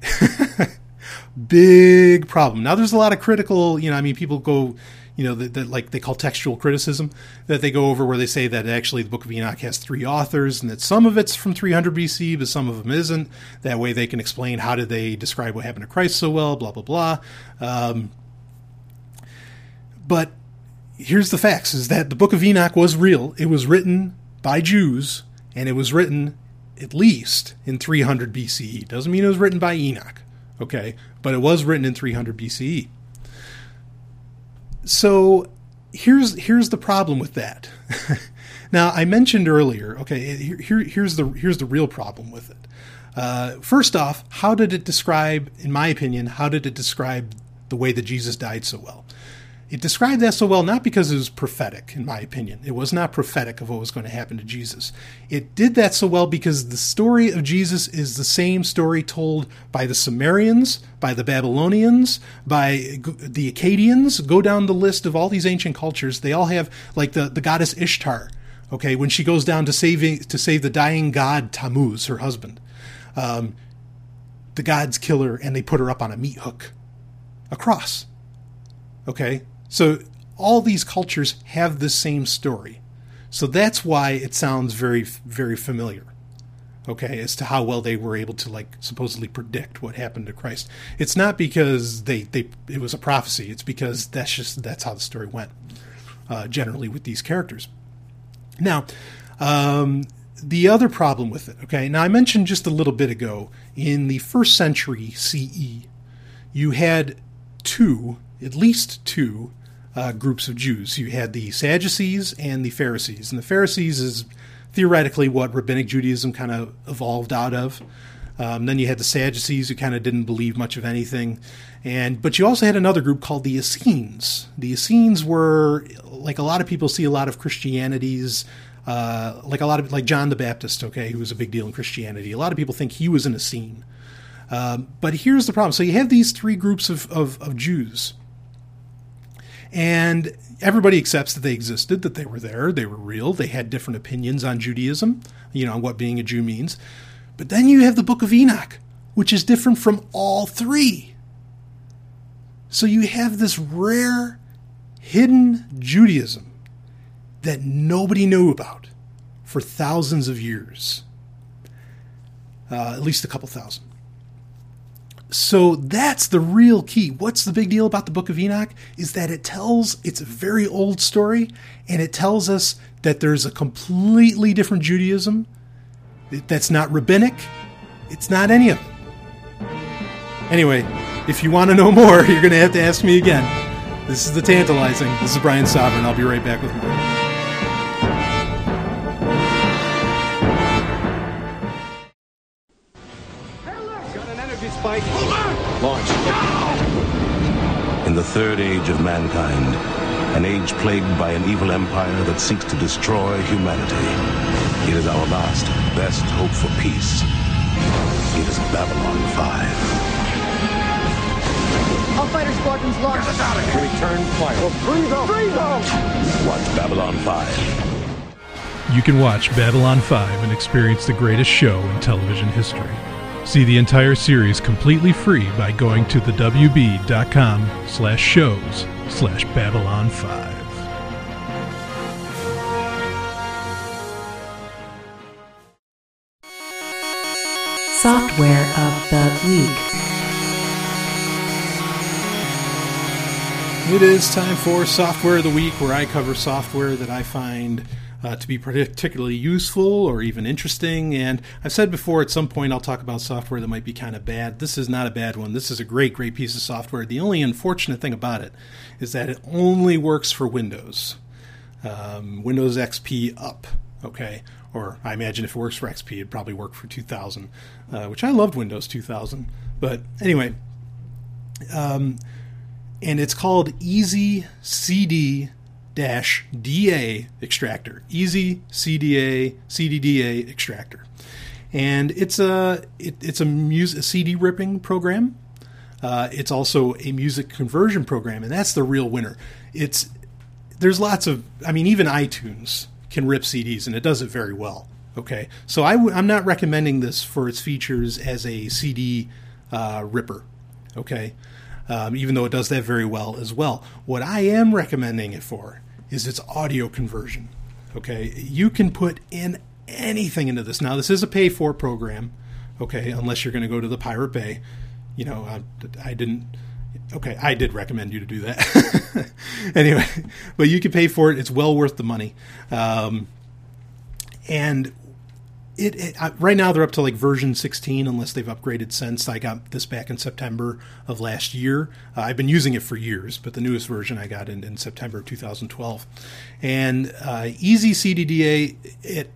Big problem. Now, there's a lot of critical, you know, I mean, people go, you know, that, like they call textual criticism that they go over where they say that actually the Book of Enoch has three authors and that some of it's from 300 BC, but some of them isn't. That way they can explain how did they describe what happened to Christ so well, blah, blah, blah. Um, but here's the facts is that the Book of Enoch was real. It was written by Jews and it was written at least in 300 BCE. Doesn't mean it was written by Enoch, okay? But it was written in 300 BCE. So here's here's the problem with that. now I mentioned earlier, okay, here, here's the here's the real problem with it. Uh, first off, how did it describe, in my opinion, how did it describe the way that Jesus died so well? It described that so well not because it was prophetic, in my opinion. It was not prophetic of what was going to happen to Jesus. It did that so well because the story of Jesus is the same story told by the Sumerians, by the Babylonians, by the Akkadians. Go down the list of all these ancient cultures. They all have, like the, the goddess Ishtar, okay, when she goes down to, saving, to save the dying god Tammuz, her husband. Um, the gods kill her and they put her up on a meat hook, a cross. Okay, so all these cultures have the same story. So that's why it sounds very, very familiar. Okay, as to how well they were able to like supposedly predict what happened to Christ. It's not because they, they it was a prophecy. It's because that's just that's how the story went. Uh, generally with these characters. Now, um, the other problem with it. Okay, now I mentioned just a little bit ago in the first century CE, you had two, at least two uh, groups of Jews. You had the Sadducees and the Pharisees. And the Pharisees is theoretically what Rabbinic Judaism kind of evolved out of. Um, then you had the Sadducees who kind of didn't believe much of anything, and but you also had another group called the Essenes. The Essenes were like a lot of people see a lot of Christianities, uh, like a lot of like John the Baptist, okay, who was a big deal in Christianity. A lot of people think he was an Essene, um, but here's the problem. So you have these three groups of, of, of Jews, and everybody accepts that they existed, that they were there, they were real, they had different opinions on Judaism, you know, what being a Jew means. But then you have the book of Enoch, which is different from all three. So you have this rare, hidden Judaism that nobody knew about for thousands of years, uh, at least a couple thousand. So that's the real key. What's the big deal about the book of Enoch? Is that it tells, it's a very old story, and it tells us that there's a completely different Judaism that's not rabbinic. It's not any of it. Anyway, if you want to know more, you're going to have to ask me again. This is the tantalizing. This is Brian Sovryn. I'll be right back with more. Launch. In the third age of mankind, an age plagued by an evil empire that seeks to destroy humanity, it is our last, best hope for peace. It is Babylon 5. All fighter squadrons launch. Get us out of here. Return fire. Well, freeze them. Freeze them. Watch Babylon 5. You can watch Babylon 5 and experience the greatest show in television history. See the entire series completely free by going to the wb.com slash shows slash Babylon 5. Software of the Week. It is time for Software of the Week, where I cover software that I find uh, to be particularly useful or even interesting. And I've said before, at some point, I'll talk about software that might be kind of bad. This is not a bad one. This is a great, great piece of software. The only unfortunate thing about it is that it only works for Windows, um, Windows XP up. Okay, or I imagine if it works for XP, it'd probably work for 2000, uh, which I loved Windows 2000. But anyway, um, and it's called Easy CD dash DA extractor. Easy CDA CDDA extractor, and it's a it, it's a, music, a CD ripping program. Uh, it's also a music conversion program, and that's the real winner. It's there's lots of I mean even iTunes can rip CDs, and it does it very well. Okay, so i w- I'm not recommending this for its features as a CD uh, ripper. Okay, um, even though it does that very well as well. What I am recommending it for is its audio conversion. Okay, you can put in anything into this. Now, this is a pay for program. Okay, unless you're going to go to the Pirate Bay. You know, I, I didn't okay, I did recommend you to do that. anyway, but you can pay for it. It's well worth the money. Um, and it, it right now they're up to like version 16 unless they've upgraded since i got this back in september of last year uh, i've been using it for years but the newest version i got in, in september of 2012 and uh, easy cdda it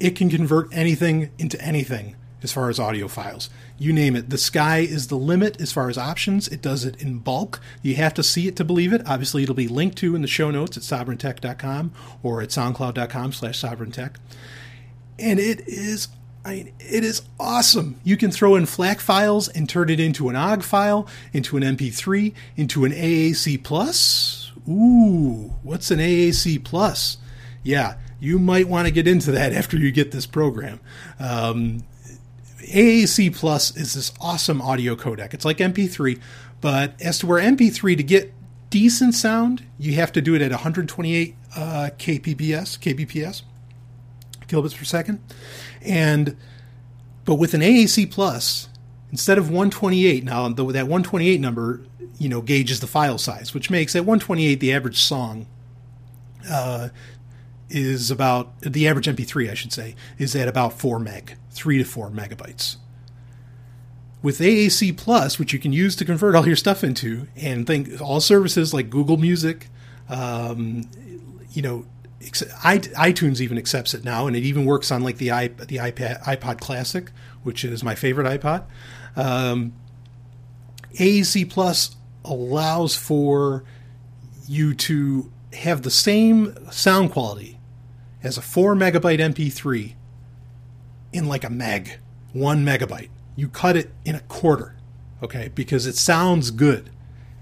it can convert anything into anything as far as audio files you name it. The sky is the limit as far as options. It does it in bulk. You have to see it to believe it. Obviously, it'll be linked to in the show notes at sovryntech.com or at soundcloud.com slash sovryntech. And it is I mean, it is awesome. You can throw in FLAC files and turn it into an OGG file, into an MP3, into an AAC plus. Ooh, what's an AAC plus? Yeah, you might want to get into that after you get this program. Um, AAC Plus is this awesome audio codec. It's like MP3, but as to where MP3 to get decent sound, you have to do it at 128 uh, kbps, kbps, kilobits per second, and but with an AAC Plus, instead of 128, now the, that 128 number, you know, gauges the file size, which makes at 128 the average song uh, is about the average MP3, I should say, is at about four meg, three to four megabytes. With AAC Plus, which you can use to convert all your stuff into, and think all services like Google Music, um, you know, iTunes even accepts it now, and it even works on like the iP- the iPad iPod Classic, which is my favorite iPod. Um, Plus allows for you to have the same sound quality as a 4 megabyte MP3 in like a meg, 1 megabyte. You cut it in a quarter, okay? Because it sounds good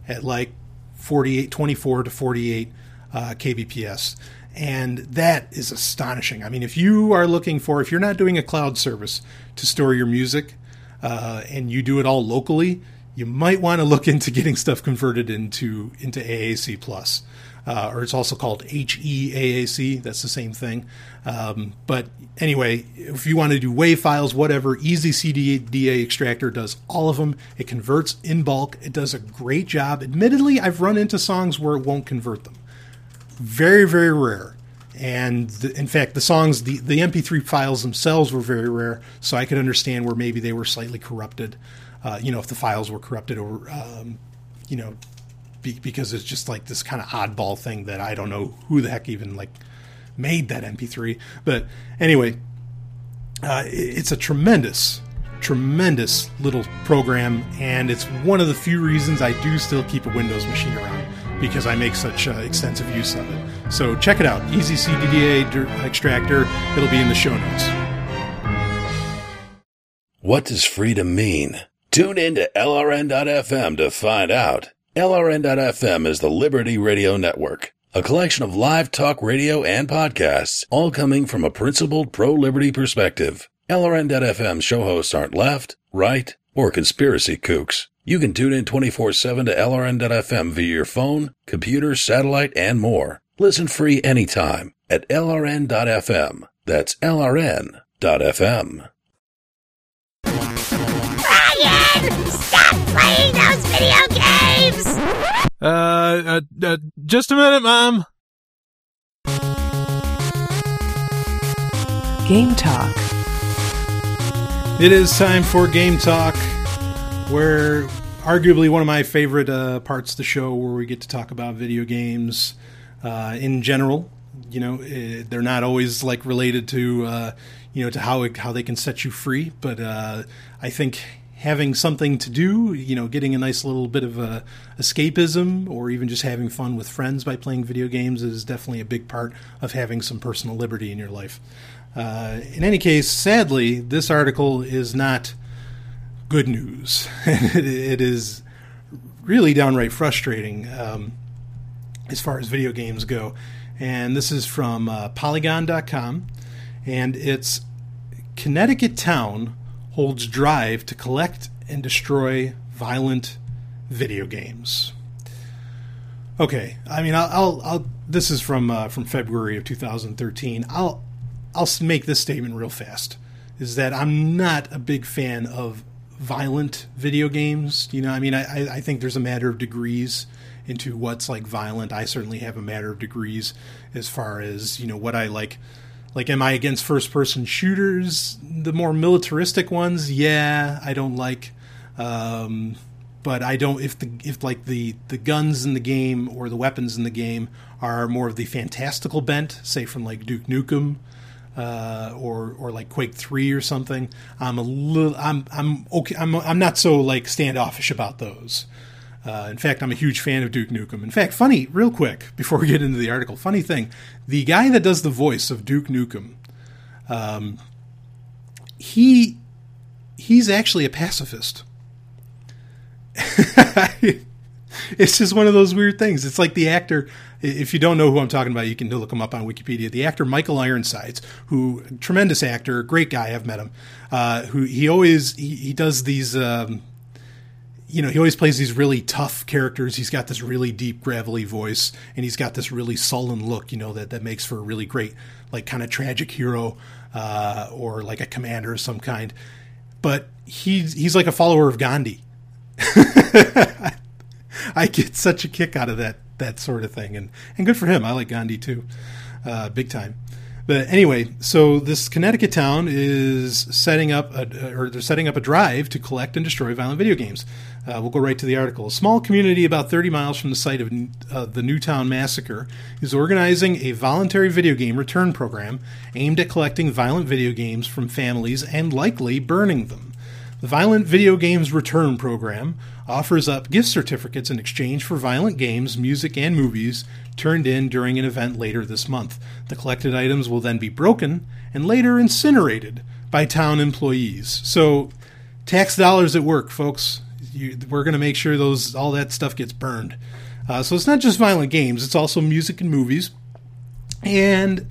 at like 48 24 to 48 uh, kbps and that is astonishing i mean if you are looking for if you're not doing a cloud service to store your music uh, and you do it all locally you might want to look into getting stuff converted into into aac plus uh, or it's also called HEAAC. That's the same thing. Um, but anyway, if you want to do WAV files, whatever, Easy CDDA Extractor does all of them. It converts in bulk. It does a great job. Admittedly, I've run into songs where it won't convert them. Very, very rare. And the, in fact, the songs, the, the MP3 files themselves were very rare, so I could understand where maybe they were slightly corrupted. Uh, you know, if the files were corrupted or, um, you know, be, because it's just like this kind of oddball thing that I don't know who the heck even like made that MP3. But anyway, uh, it's a tremendous, tremendous little program, and it's one of the few reasons I do still keep a Windows machine around because I make such uh, extensive use of it. So check it out, Easy CDDA Extractor. It'll be in the show notes. What does freedom mean? Tune in to LRN.FM to find out. LRN.FM is the Liberty Radio Network, a collection of live talk radio and podcasts, all coming from a principled pro-liberty perspective. LRN.FM show hosts aren't left, right, or conspiracy kooks. You can tune in 24-7 to LRN.FM via your phone, computer, satellite, and more. Listen free anytime at LRN.FM. That's LRN.FM. Brian! Stop playing those video games! Uh, uh, uh, just a minute, Mom. Game Talk. It is time for Game Talk, where arguably one of my favorite uh, parts of the show, where we get to talk about video games uh, in general. You know, eh, they're not always like related to uh, you know to how it, how they can set you free, but uh, I think having something to do, you know, getting a nice little bit of uh, escapism, or even just having fun with friends by playing video games is definitely a big part of having some personal liberty in your life. Uh, in any case, sadly, this article is not good news. it, it is really downright frustrating um, as far as video games go. And this is from uh, Polygon.com, and it's Connecticut town holds drive to collect and destroy violent video games. Okay, I mean, I'll, I'll, I'll this is from uh, from February of 2013. I'll I'll make this statement real fast. Is that I'm not a big fan of violent video games. You know, I mean, I, I think there's a matter of degrees into what's like violent. I certainly have a matter of degrees as far as you know what I like. Like, am I against first person shooters? The more militaristic ones, yeah, I don't like. Um, but I don't if the if like the the guns in the game or the weapons in the game are more of the fantastical bent, say from like Duke Nukem uh, or or like Quake Three or something. I'm a little I'm I'm okay. I'm I'm not so like standoffish about those. Uh, in fact, I'm a huge fan of Duke Nukem. In fact, funny, real quick before we get into the article, funny thing, the guy that does the voice of Duke Nukem, um, he he's actually a pacifist. it's just one of those weird things. It's like the actor. If you don't know who I'm talking about, you can look him up on Wikipedia. The actor Michael Ironsides, who tremendous actor, great guy. I've met him. Uh, who he always he, he does these. Um, you know, he always plays these really tough characters. He's got this really deep, gravelly voice, and he's got this really sullen look. You know that that makes for a really great, like, kind of tragic hero, uh, or like a commander of some kind. But he's he's like a follower of Gandhi. I get such a kick out of that that sort of thing, and and good for him. I like Gandhi too, uh, big time. But anyway, so this Connecticut town is setting up a, or they're setting up a drive to collect and destroy violent video games. Uh, we'll go right to the article. A small community about 30 miles from the site of uh, the Newtown massacre is organizing a voluntary video game return program aimed at collecting violent video games from families and likely burning them. The Violent Video Games Return Program offers up gift certificates in exchange for violent games, music, and movies turned in during an event later this month. The collected items will then be broken and later incinerated by town employees. So, tax dollars at work, folks. You, we're going to make sure those all that stuff gets burned. Uh, so it's not just violent games; it's also music and movies. And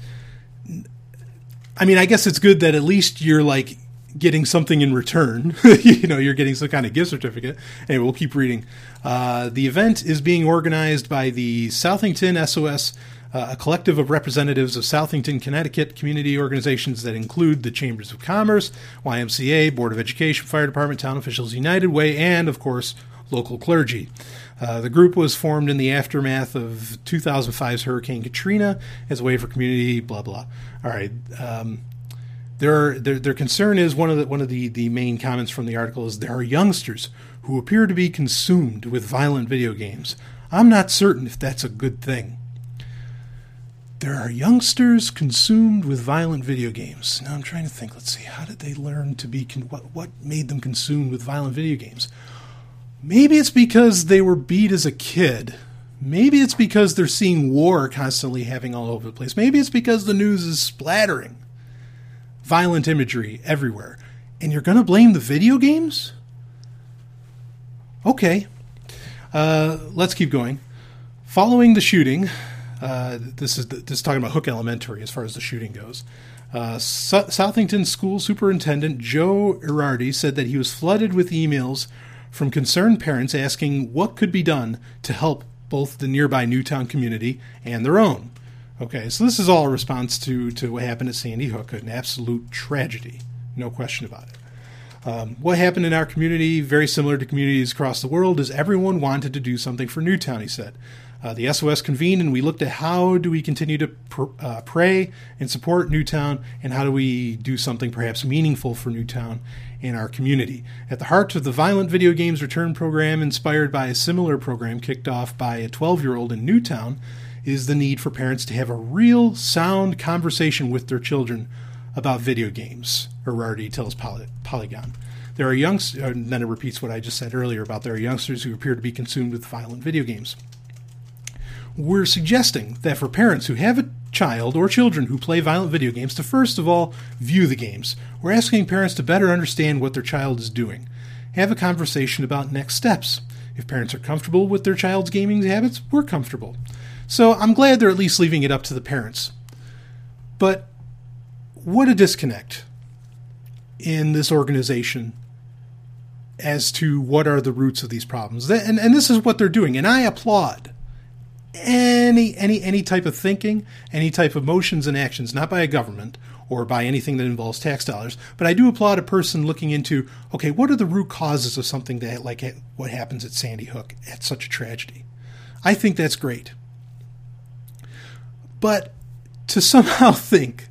I mean, I guess it's good that at least you're like getting something in return. you know, you're getting some kind of gift certificate. Anyway, we'll keep reading. Uh, the event is being organized by the Southington SOS, uh, a collective of representatives of Southington, Connecticut community organizations that include the Chambers of Commerce, YMCA, Board of Education, Fire Department, Town Officials United Way, and, of course, local clergy. Uh, the group was formed in the aftermath of 2005's Hurricane Katrina as a way for community, blah, blah. All right. Um, their, their, their concern is one of the one of the, the main comments from the article is there are youngsters who appear to be consumed with violent video games. I'm not certain if that's a good thing. There are youngsters consumed with violent video games. Now I'm trying to think. Let's see. How did they learn to be? Con- what what made them consumed with violent video games? Maybe it's because they were beat as a kid. Maybe it's because they're seeing war constantly happening all over the place. Maybe it's because the news is splattering violent imagery everywhere. And you're going to blame the video games? Okay. Uh, let's keep going. Following the shooting, uh, this is this is talking about Hook Elementary as far as the shooting goes. Uh, Southington School Superintendent Joe Erardi said that he was flooded with emails from concerned parents asking what could be done to help both the nearby Newtown community and their own. Okay, so this is all a response to, to what happened at Sandy Hook, an absolute tragedy, no question about it. Um, what happened in our community, very similar to communities across the world, is everyone wanted to do something for Newtown, he said. Uh, the SOS convened and we looked at how do we continue to pr- uh, pray and support Newtown and how do we do something perhaps meaningful for Newtown and our community. At the heart of the Violent Video Games Return program, inspired by a similar program kicked off by a 12 year old in Newtown, is the need for parents to have a real sound conversation with their children about video games, Erardi tells Poly- Polygon. There are youngsters, uh, and then it repeats what I just said earlier about there are youngsters who appear to be consumed with violent video games we're suggesting that for parents who have a child or children who play violent video games to first of all view the games. We're asking parents to better understand what their child is doing. Have a conversation about next steps. If parents are comfortable with their child's gaming habits, we're comfortable. So I'm glad they're at least leaving it up to the parents. But what a disconnect in this organization as to what are the roots of these problems. And, and this is what they're doing. And I applaud any any any type of thinking, any type of motions and actions, not by a government or by anything that involves tax dollars, but I do applaud a person looking into okay, what are the root causes of something that like what happens at Sandy Hook at such a tragedy. I think that's great. But to somehow think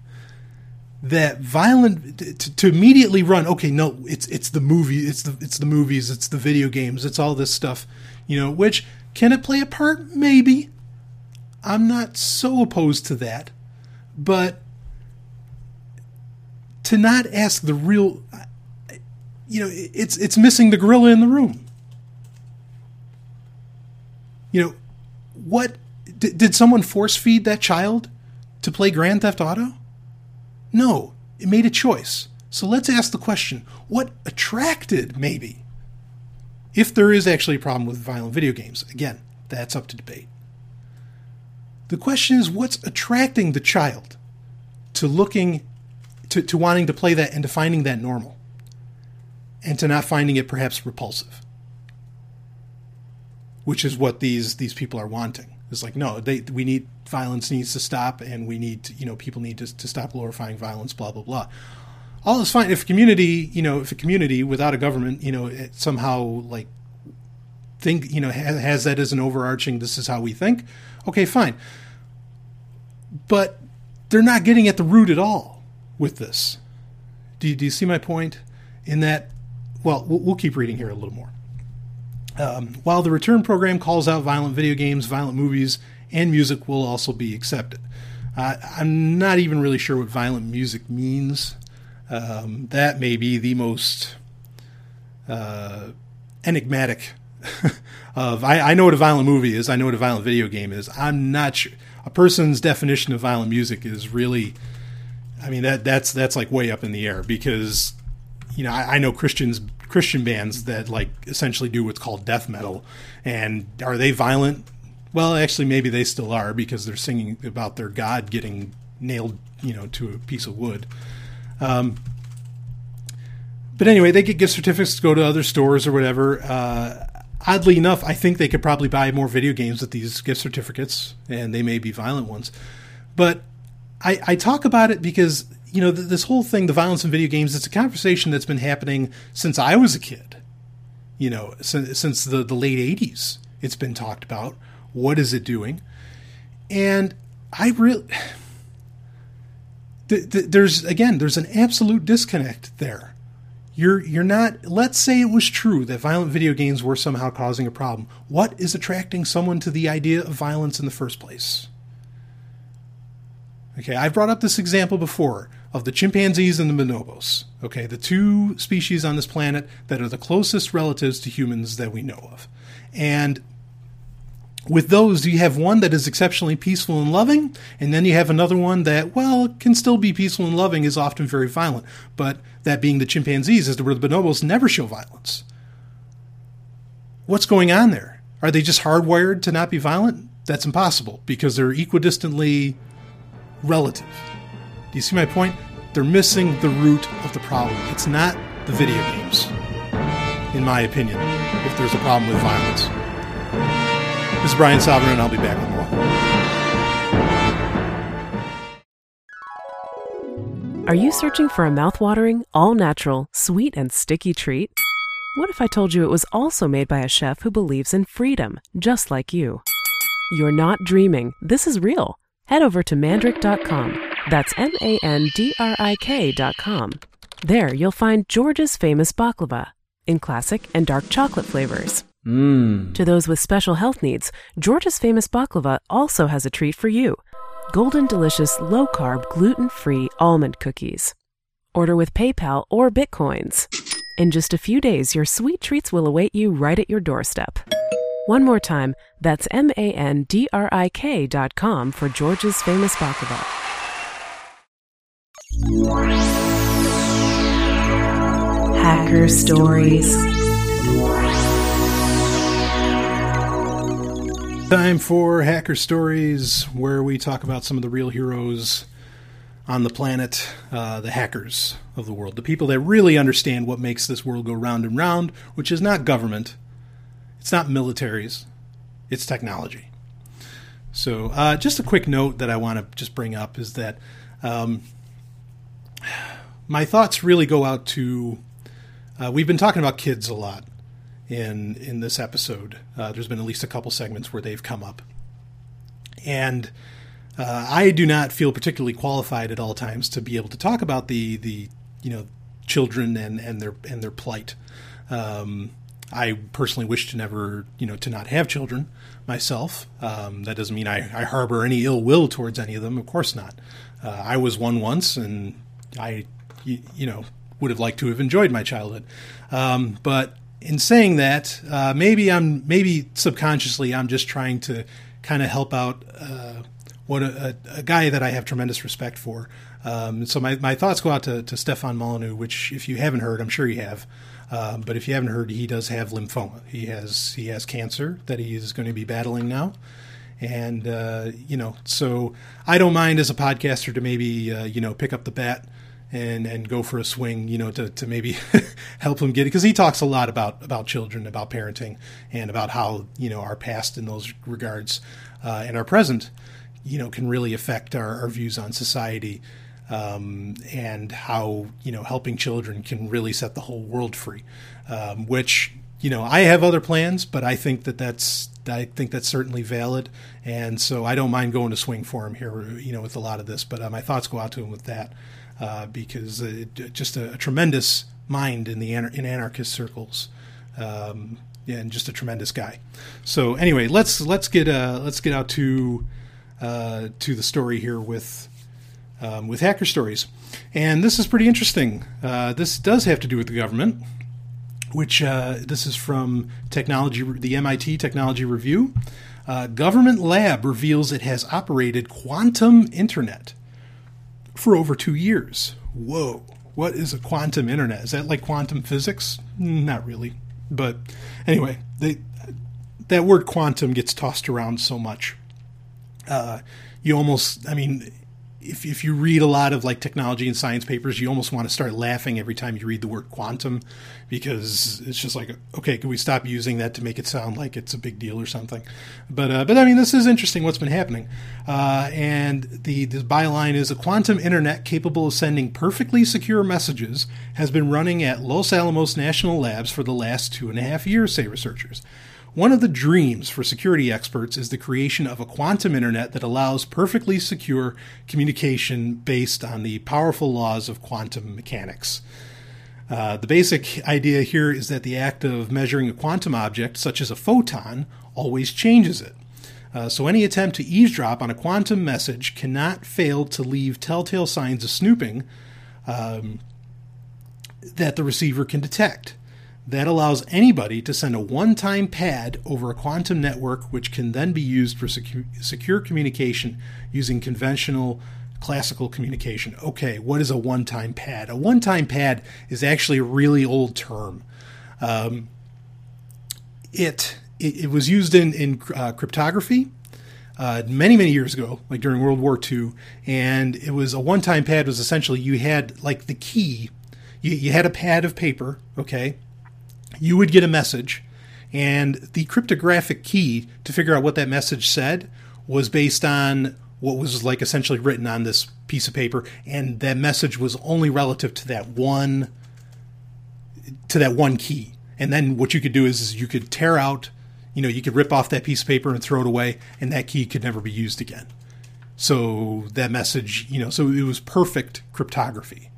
that violent to, to, immediately run okay no it's it's the movie it's the it's the movies it's the video games it's all this stuff you know which can it play a part? Maybe. I'm not so opposed to that. But to not ask the real you know, it's it's missing the gorilla in the room. You know, what did, did someone force feed that child to play Grand Theft Auto? No, it made a choice. So let's ask the question, what attracted maybe if there is actually a problem with violent video games. Again, that's up to debate. The question is what's attracting the child to looking, to, to wanting to play that and to finding that normal, and to not finding it perhaps repulsive, which is what these these people are wanting. It's like no, they we need violence needs to stop, and we need to, you know people need to, to stop glorifying violence. Blah blah blah. All is fine if community you know if a community without a government you know somehow like think you know has, has that as an overarching this is how we think okay fine. But they're not getting at the root at all with this. Do you, do you see my point? In that well we'll keep reading here a little more um, while the return program calls out violent video games violent movies and music will also be accepted uh, i'm not even really sure what violent music means um, that may be the most uh, enigmatic of. I, I, know what a violent movie is. I know what a violent video game is. I'm not sure. A person's definition of violent music is really. I mean that that's that's like way up in the air because you know I, I know Christians Christian bands that like essentially do what's called death metal, and are they violent? Well, actually, maybe they still are because they're singing about their God getting nailed, you know, to a piece of wood. Um, but anyway, they get gift certificates to go to other stores or whatever. Uh, oddly enough, I think they could probably buy more video games with these gift certificates, and they may be violent ones. But I, I talk about it because you know this whole thing, the violence in video games, it's a conversation that's been happening since I was a kid. You know, since, since the the late '80s, it's been talked about. What is it doing? And I really there's again there's an absolute disconnect there you're you're not let's say it was true that violent video games were somehow causing a problem what is attracting someone to the idea of violence in the first place okay i've brought up this example before of the chimpanzees and the bonobos okay the two species on this planet that are the closest relatives to humans that we know of and with those, you have one that is exceptionally peaceful and loving, and then you have another one that, well, can still be peaceful and loving, is often very violent. But that being the chimpanzees, as where the bonobos never show violence. What's going on there? Are they just hardwired to not be violent? That's impossible because they're equidistantly relative. Do you see my point? They're missing the root of the problem. It's not the video games, in my opinion, if there's a problem with violence. This is Brian Sovryn, and I'll be back with more. Are you searching for a mouthwatering, all natural, sweet, and sticky treat? What if I told you it was also made by a chef who believes in freedom, just like you? You're not dreaming. This is real. Head over to mandrik.com. That's M A N D R I K.com. There you'll find George's famous baklava in classic and dark chocolate flavors. Mmm. To those with special health needs, George's famous baklava also has a treat for you golden delicious low carb, gluten free almond cookies. Order with PayPal or Bitcoins. In just a few days, your sweet treats will await you right at your doorstep. One more time, that's M A N D R I K dot com for George's famous baklava. Hacker Stories. Time for Hacker Stories, where we talk about some of the real heroes on the planet, uh, the hackers of the world, the people that really understand what makes this world go round and round, which is not government, it's not militaries, it's technology. So, uh, just a quick note that I want to just bring up is that um, my thoughts really go out to. Uh, we've been talking about kids a lot in in this episode. Uh, there's been at least a couple segments where they've come up, and uh, I do not feel particularly qualified at all times to be able to talk about the the you know children and and their and their plight. Um, I personally wish to never you know to not have children myself. Um, that doesn't mean I, I, harbor any ill will towards any of them. Of course not. Uh, I was one once, and I you, know would have liked to have enjoyed my childhood. Um, but in saying that, uh, maybe I'm maybe subconsciously I'm just trying to kind of help out uh, what a, a, guy that I have tremendous respect for. Um, so my, my thoughts go out to, to Stefan Molyneux, which if you haven't heard, I'm sure you have. Um, but if you haven't heard, he does have lymphoma. He has he has cancer that he is going to be battling now, and uh, you know, so I don't mind as a podcaster to maybe uh, you know pick up the bat and and go for a swing, you know, to, to maybe help him get it because he talks a lot about about children, about parenting, and about how you know our past in those regards uh, and our present, you know, can really affect our, our views on society um, and how you know helping children can really set the whole world free. Um, which you know I have other plans, but I think that that's I think that's certainly valid, and so I don't mind going to swing for him here. You know, with a lot of this, but uh, my thoughts go out to him with that uh, because it, just a, a, tremendous mind in the in anarchist circles. Um, and just a tremendous guy. So anyway, let's let's get uh, let's get out to uh, to the story here with um, with hacker stories. And this is pretty interesting. Uh, this does have to do with the government, which uh, this is from technology, the MIT Technology Review. Uh, government lab reveals it has operated quantum internet for over two years. Whoa. What is a quantum internet? Is that like quantum physics? Not really. But anyway, they, that word quantum gets tossed around so much. Uh, you almost, I mean, if, if you read a lot of like technology and science papers, you almost want to start laughing every time you read the word quantum because it's just like, okay, can we stop using that to make it sound like it's a big deal or something? But uh, but I mean, this is interesting. What's been happening, uh, and the the byline is a quantum internet capable of sending perfectly secure messages has been running at Los Alamos National Labs for the last two and a half years, say researchers. One of the dreams for security experts is the creation of a quantum internet that allows perfectly secure communication based on the powerful laws of quantum mechanics. Uh, the basic idea here is that the act of measuring a quantum object, such as a photon, always changes it. Uh, so any attempt to eavesdrop on a quantum message cannot fail to leave telltale signs of snooping um, that the receiver can detect. That allows anybody to send a one time pad over a quantum network, which can then be used for secu- secure communication using conventional classical communication. Okay, what is a one time pad? A one time pad is actually a really old term. Um, it, it, it, was used in, in uh, cryptography. Uh, many many years ago, like during World War II, and it was a one-time pad. Was essentially you had like the key, you, you had a pad of paper, okay, you would get a message, and the cryptographic key to figure out what that message said was based on what was like essentially written on this piece of paper, and that message was only relative to that one to that one key. And then what you could do is, is you could tear out You know, you could rip off that piece of paper and throw it away, and that key could never be used again. So that message, you know, so it was perfect cryptography.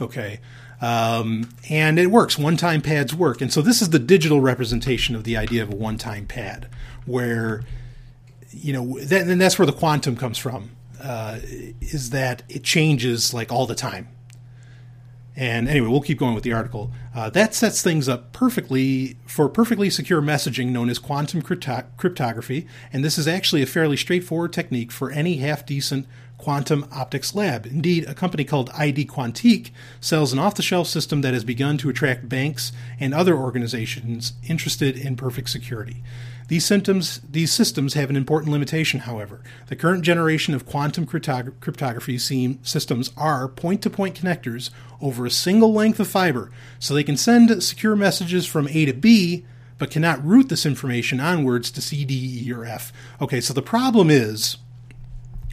Okay. Um, and it works. One time pads work. And so this is the digital representation of the idea of a one time pad, where, you know, that, and that's where the quantum comes from, uh, is that it changes like all the time. And anyway, we'll keep going with the article. Uh, that sets things up perfectly for perfectly secure messaging known as quantum crypto- cryptography. And this is actually a fairly straightforward technique for any half decent quantum optics lab. Indeed, a company called ID Quantique sells an off the shelf system that has begun to attract banks and other organizations interested in perfect security. These these systems have an important limitation, however. The current generation of quantum cryptog- cryptography systems are point-to-point connectors over a single length of fiber, so they can send secure messages from A to B, but cannot route this information onwards to C, D, E, or F. Okay, so the problem is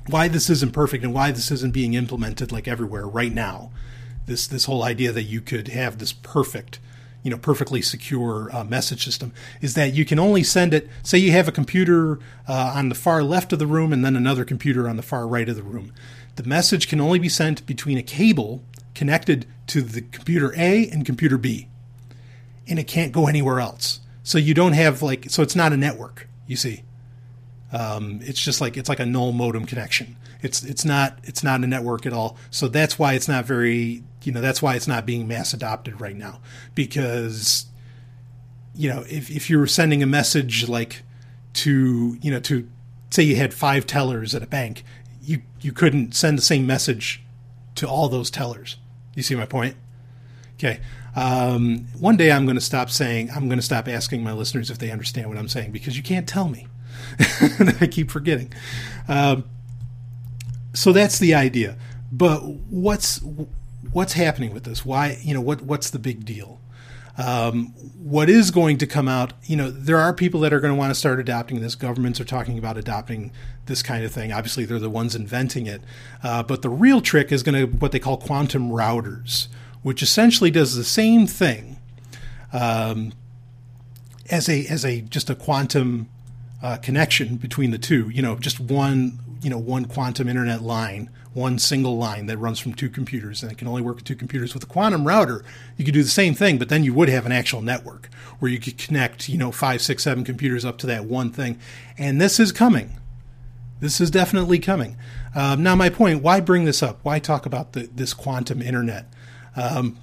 why this isn't perfect and why this isn't being implemented like everywhere right now. This this whole idea that you could have this perfect you know perfectly secure uh, message system is that you can only send it say you have a computer uh, on the far left of the room and then another computer on the far right of the room. The message can only be sent between a cable connected to the computer a and computer b and it can't go anywhere else. So you don't have like so it's not a network you see um, it's just like it's like a null modem connection. It's it's not it's not a network at all. So that's why it's not very you know that's why it's not being mass adopted right now. Because you know if, if you were sending a message like to you know to say you had five tellers at a bank you you couldn't send the same message to all those tellers. You see my point? Okay. Um, one day i'm going to stop saying i'm going to stop asking my listeners if they understand what i'm saying because you can't tell me i keep forgetting um, so that's the idea but what's what's happening with this? Why, you know, what what's the big deal? Um, what is going to come out? You know, there are people that are going to want to start adopting this. Governments are talking about adopting this kind of thing. Obviously, they're the ones inventing it. Uh, but the real trick is going to what they call quantum routers, which essentially does the same thing um, as a as a just a quantum uh, connection between the two. You know, just one you know one quantum internet line one single line that runs from two computers and it can only work with two computers. With a quantum router, you could do the same thing, but then you would have an actual network where you could connect, you know, five, six, seven computers up to that one thing. And this is coming. This is definitely coming. Um, now, my point why bring this up? Why talk about the, this quantum internet? Um,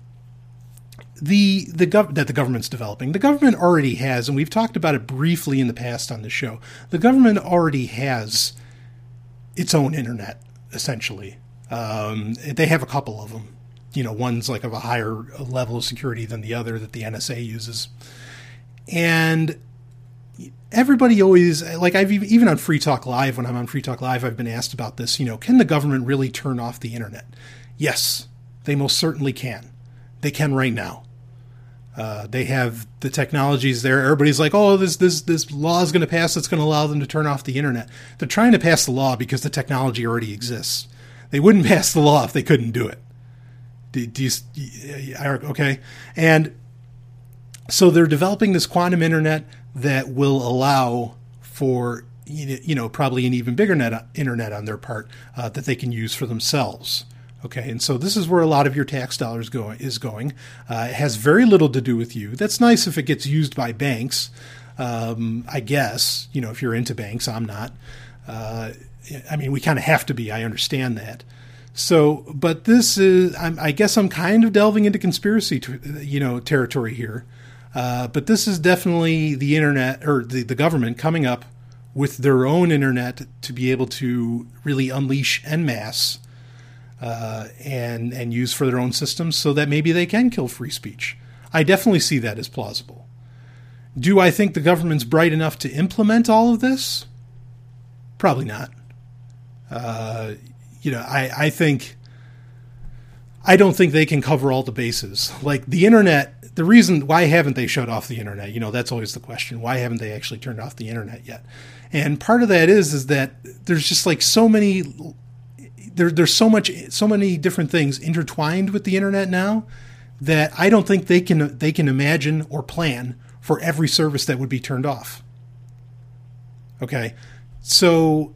the the gov- that the government's developing. The government already has, and we've talked about it briefly in the past on the show. The government already has its own internet essentially. Um, they have a couple of them. You know, one's like of a higher level of security than the other that the NSA uses. And everybody always like I've even on Free Talk Live when I'm on Free Talk Live I've been asked about this, you know, can the government really turn off the internet? Yes, they most certainly can. They can right now. Uh, they have the technologies there. Everybody's like, "Oh, this this this law is going to pass. That's going to allow them to turn off the internet." They're trying to pass the law because the technology already exists. They wouldn't pass the law if they couldn't do it. Do, do you, okay, and so they're developing this quantum internet that will allow for you know probably an even bigger net, internet on their part uh, that they can use for themselves. Okay, and so this is where a lot of your tax dollars go, is going. Uh, it has very little to do with you. That's nice if it gets used by banks. Um, I guess you know if you're into banks, I'm not. Uh, I mean, we kind of have to be. I understand that. So, but this is, I'm, i guess, I'm kind of delving into conspiracy, to, you know, territory here. Uh, but this is definitely the internet or the, the government coming up with their own internet to be able to really unleash en masse uh, and and use for their own systems, so that maybe they can kill free speech. I definitely see that as plausible. Do I think the government's bright enough to implement all of this? Probably not. Uh, you know, I, I think I don't think they can cover all the bases. Like the internet, the reason why haven't they shut off the internet? You know, that's always the question. Why haven't they actually turned off the internet yet? And part of that is is that there's just like so many there, there's so much, so many different things intertwined with the internet now that I don't think they can they can imagine or plan for every service that would be turned off. Okay, so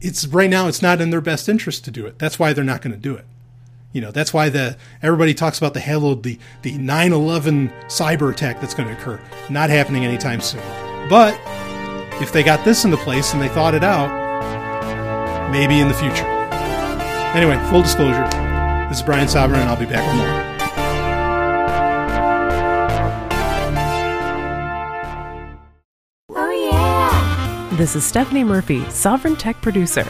it's right now it's not in their best interest to do it. That's why they're not going to do it. You know, that's why the everybody talks about the halo the the 9/11 cyber attack that's going to occur. Not happening anytime soon. But if they got this into place and they thought it out, maybe in the future. Anyway, full disclosure. This is Brian Sovryn, and I'll be back with more. Oh yeah. This is Stephanie Murphy, Sovryn Tech Producer.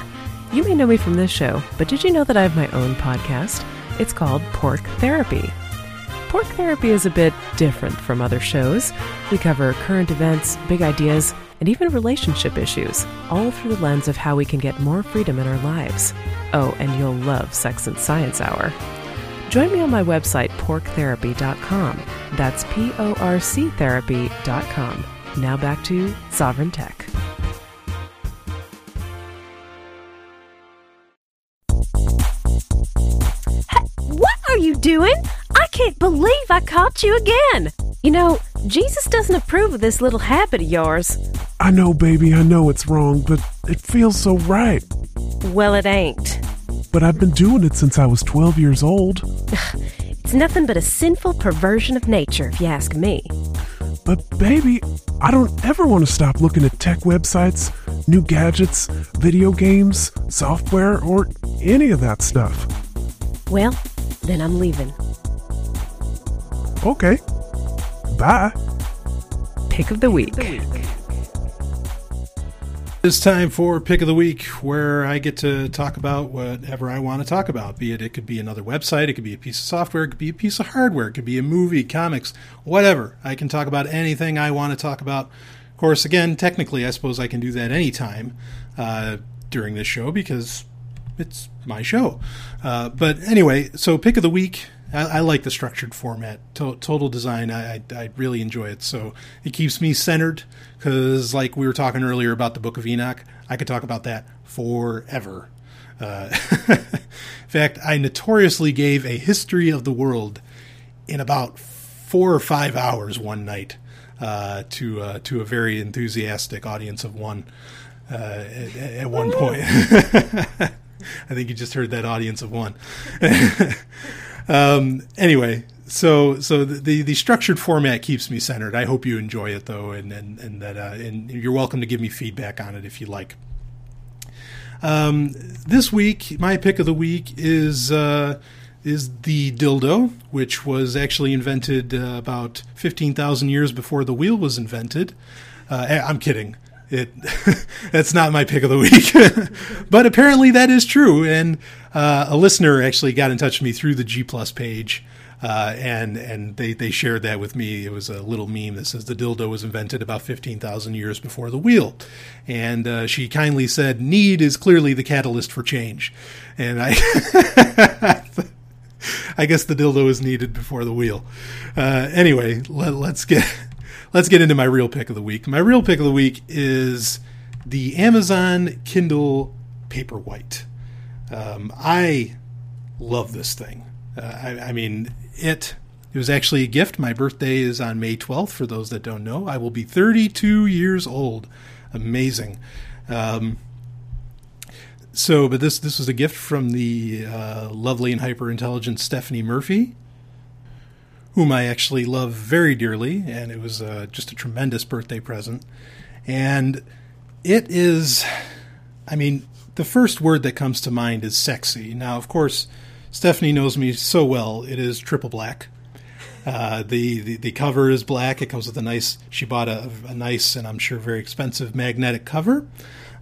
You may know me from this show, but did you know that I have my own podcast? It's called Pork Therapy. Pork Therapy is a bit different from other shows. We cover current events, big ideas, and even relationship issues, all through the lens of how we can get more freedom in our lives. Oh, and you'll love Sex and Science Hour. Join me on my website, porktherapy.com. That's P O R C therapy.com. Now back to Sovryn Tech. What are you doing? I can't believe I caught you again. You know, Jesus doesn't approve of this little habit of yours. I know, baby, I know it's wrong, but it feels so right. Well, it ain't. But I've been doing it since I was 12 years old. It's nothing but a sinful perversion of nature, if you ask me. But, baby, I don't ever want to stop looking at tech websites, new gadgets, video games, software, or any of that stuff. Well, then I'm leaving. Okay. Bye. Pick of the week. It's time for Pick of the Week, where I get to talk about whatever I want to talk about. Be it, it could be another website, it could be a piece of software, it could be a piece of hardware, it could be a movie, comics, whatever. I can talk about anything I want to talk about. Of course, again, technically, I suppose I can do that anytime uh, during this show because it's my show. Uh, but anyway, so Pick of the Week. I, I like the structured format. To- total design, I, I, really enjoy it. So it keeps me centered because, like we were talking earlier about the Book of Enoch, I could talk about that forever. Uh, in fact, I notoriously gave a history of the world in about four or five hours one night uh, to uh, to a very enthusiastic audience of one uh, at, at one point. I think you just heard that audience of one. um, anyway, so so the the structured format keeps me centered. I hope you enjoy it though, and and, and that uh, and you're welcome to give me feedback on it if you like. Um, this week, my pick of the week is uh, is the dildo, which was actually invented uh, about fifteen thousand years before the wheel was invented. Uh, I'm kidding. It that's not my pick of the week, but apparently that is true. And uh, a listener actually got in touch with me through the G Plus page, uh, and and they they shared that with me. It was a little meme that says the dildo was invented about fifteen thousand years before the wheel, and uh, she kindly said, "Need is clearly the catalyst for change," and I. I guess the dildo is needed before the wheel. Uh, anyway, let, let's get let's get into my real pick of the week. My real pick of the week is the Amazon Kindle Paperwhite. Um, I love this thing. Uh, I, I, mean, it. It was actually a gift. My birthday is on May 12th. For those that don't know, I will be 32 years old. Amazing. Um, so, but this this was a gift from the uh, lovely and hyper intelligent Stephanie Murphy, whom I actually love very dearly, and it was uh, just a tremendous birthday present. And it is, I mean, the first word that comes to mind is sexy. Now, of course, Stephanie knows me so well. It is triple black. Uh, the, the the cover is black. It comes with a nice. She bought a, a nice and I'm sure very expensive magnetic cover.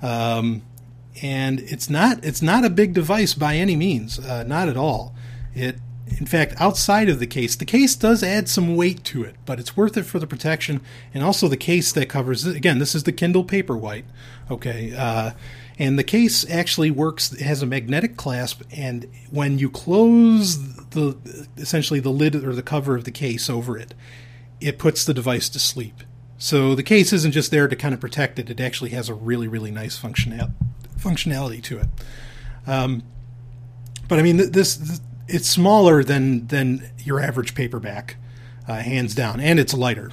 Um, and it's not it's not a big device by any means, uh, not at all. It in fact, outside of the case, the case does add some weight to it, but it's worth it for the protection and also the case that covers it. Again, this is the Kindle Paperwhite, okay, uh, and the case actually works. Has a magnetic clasp, and when you close the essentially the lid or the cover of the case over it, it puts the device to sleep. So the case isn't just there to kind of protect it; it actually has a really, really nice functional functionality to it. Um, but I mean, this, this, it's smaller than than your average paperback, uh, hands down, and it's lighter,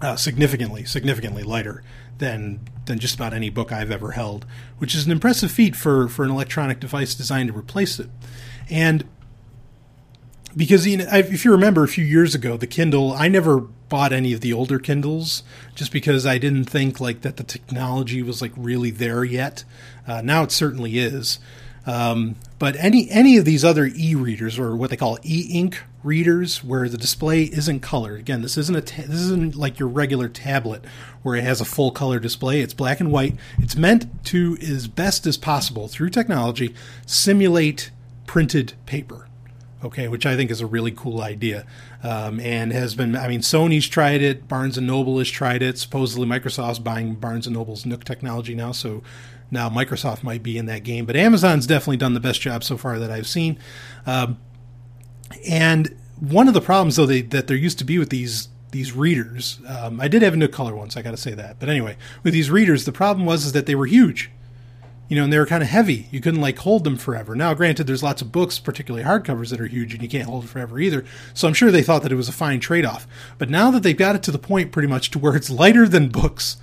uh, significantly, significantly lighter than than just about any book I've ever held, which is an impressive feat for for an electronic device designed to replace it. And because you know, if you remember a few years ago, the Kindle, I never bought any of the older Kindles just because I didn't think like that the technology was like really there yet. Uh, now it certainly is. Um, but any any of these other e-readers or what they call e-ink readers, where the display isn't colored. Again, this isn't a ta- this isn't like your regular tablet where it has a full color display. It's black and white. It's meant to, as best as possible through technology, simulate printed paper okay, which I think is a really cool idea, um, and has been. I mean, Sony's tried it, Barnes and Noble has tried it. Supposedly, Microsoft's buying Barnes and Noble's Nook technology now, so now Microsoft might be in that game. But Amazon's definitely done the best job so far that I've seen. Um, and one of the problems, though, they, that there used to be with these these readers, um, I did have a Nook color once. I got to say that. But anyway, with these readers, the problem was is that they were huge you know, and they were kind of heavy. You couldn't like hold them forever. Now, granted, there's lots of books, particularly hardcovers, that are huge and you can't hold it forever either. So I'm sure they thought that it was a fine trade off. But now that they've got it to the point pretty much to where it's lighter than books,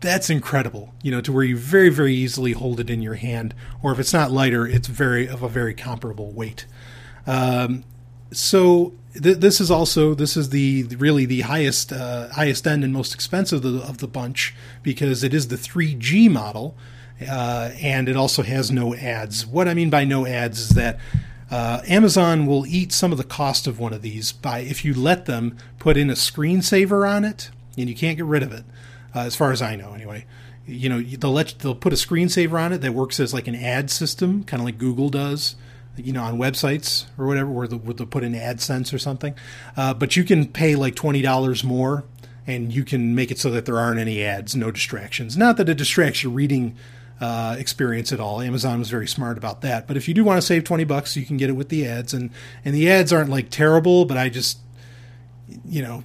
that's incredible. You know, to where you very, very easily hold it in your hand, or if it's not lighter, it's very of a very comparable weight. Um, so th- this is also this is the really the highest uh, highest end and most expensive of the, of the bunch because it is the 3G model uh, and it also has no ads. What I mean by no ads is that uh, Amazon will eat some of the cost of one of these by if you let them put in a screensaver on it, and you can't get rid of it, uh, as far as I know, anyway. You know, they'll let they'll put a screensaver on it that works as like an ad system, kind of like Google does. You know, on websites or whatever, where they'll, where they'll put in AdSense or something. Uh, but you can pay like twenty dollars more, and you can make it so that there aren't any ads, no distractions. Not that it distracts your reading uh, experience at all. Amazon was very smart about that. But if you do want to save twenty bucks, you can get it with the ads, and and the ads aren't like terrible, but I just, you know,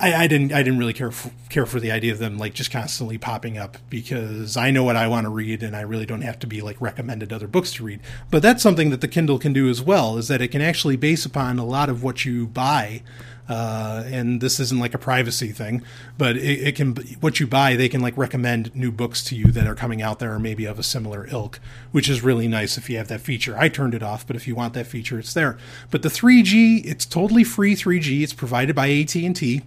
I, I didn't I didn't really care for, care for the idea of them like just constantly popping up because I know what I want to read and I really don't have to be like recommended other books to read. But that's something that the Kindle can do as well is that it can actually base upon a lot of what you buy uh, and this isn't like a privacy thing, but it, it, can what you buy they can like recommend new books to you that are coming out there or maybe of a similar ilk, which is really nice if you have that feature. I turned it off, but if you want that feature, it's there. But the 3G, it's totally free 3G. It's provided by AT&T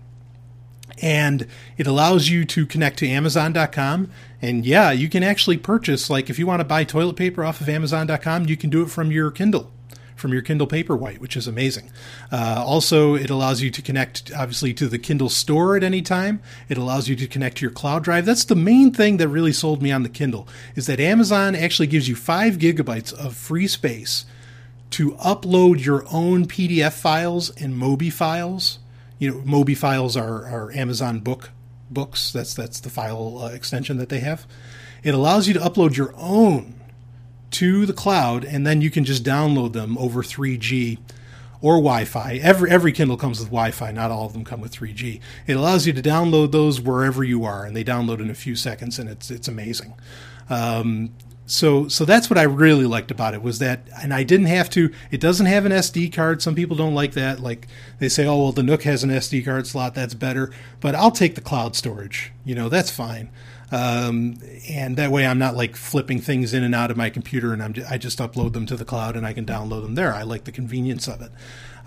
and it allows you to connect to amazon.com and yeah you can actually purchase like if you want to buy toilet paper off of amazon.com you can do it from your kindle from your Kindle Paperwhite, which is amazing. Uh, also, it allows you to connect, obviously, to the Kindle store at any time. It allows you to connect to your cloud drive. That's the main thing that really sold me on the Kindle is that Amazon actually gives you five gigabytes of free space to upload your own PDF files and Mobi files. You know, Mobi files are, are Amazon book books. That's that's the file uh, extension that they have. It allows you to upload your own to the cloud, and then you can just download them over 3G or Wi-Fi. Every every Kindle comes with Wi-Fi. Not all of them come with 3G. It allows you to download those wherever you are, and they download in a few seconds, and it's it's amazing. Um, so so that's what I really liked about it was that, and I didn't have to. It doesn't have an SD card. Some people don't like that. Like they say, oh well, the Nook has an SD card slot. That's better. But I'll take the cloud storage. You know, that's fine. Um, and that way I'm not like flipping things in and out of my computer and I'm, I just upload them to the cloud and I can download them there. I like the convenience of it.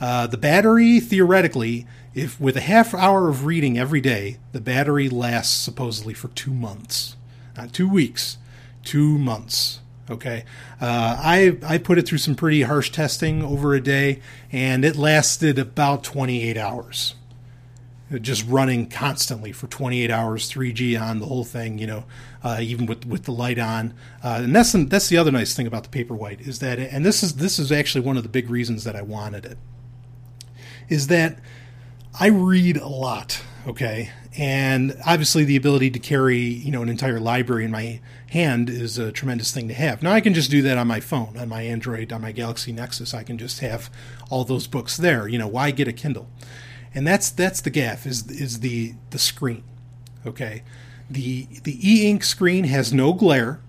Uh, the battery, theoretically, if with a half hour of reading every day, the battery lasts supposedly for two months, not two weeks, two months. Okay, uh, I I put it through some pretty harsh testing over a day, and it lasted about 28 hours just running constantly for 28 hours, 3G on the whole thing, you know, uh, even with with the light on. Uh, and that's that's the other nice thing about the Paperwhite is that, and this is this is actually one of the big reasons that I wanted it, is that I read a lot, okay, and obviously the ability to carry you know an entire library in my hand is a tremendous thing to have. Now I can just do that on my phone, on my Android, on my Galaxy Nexus. I can just have all those books there. You know, why get a Kindle? And that's that's the gaff is is the the screen. Okay, the the e-ink screen has no glare,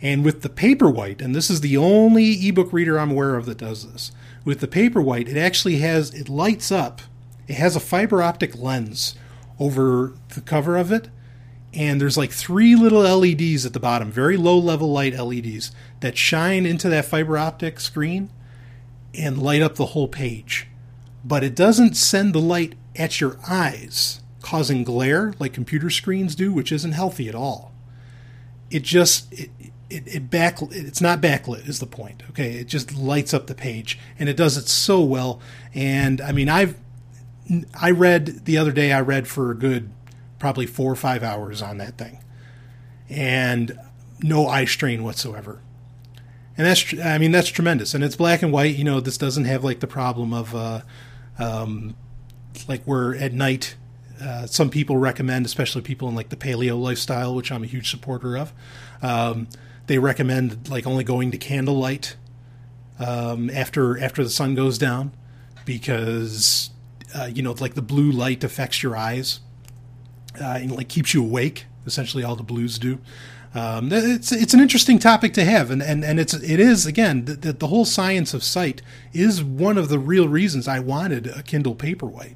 and with the Paperwhite, and this is the only ebook reader I'm aware of that does this. With the Paperwhite, it actually has it lights up. It has a fiber optic lens over the cover of it, and there's like three little LEDs at the bottom, very low level light LEDs that shine into that fiber optic screen and light up the whole page. But it doesn't send the light at your eyes, causing glare like computer screens do, which isn't healthy at all. It just it, it, it back it's not backlit is the point. Okay, it just lights up the page and it does it so well. And I mean, I've I read the other day. I read for a good probably four or five hours on that thing, and no eye strain whatsoever. And that's I mean that's tremendous. And it's black and white. You know, this doesn't have like the problem of uh, um, like where at night. Uh, some people recommend, especially people in like the paleo lifestyle, which I'm a huge supporter of. Um, they recommend like only going to candlelight um, after after the sun goes down because uh, you know like the blue light affects your eyes uh, and like keeps you awake. Essentially, all the blues do. Um, it's it's an interesting topic to have, and, and, and it's it is again the, the whole science of sight is one of the real reasons I wanted a Kindle Paperwhite.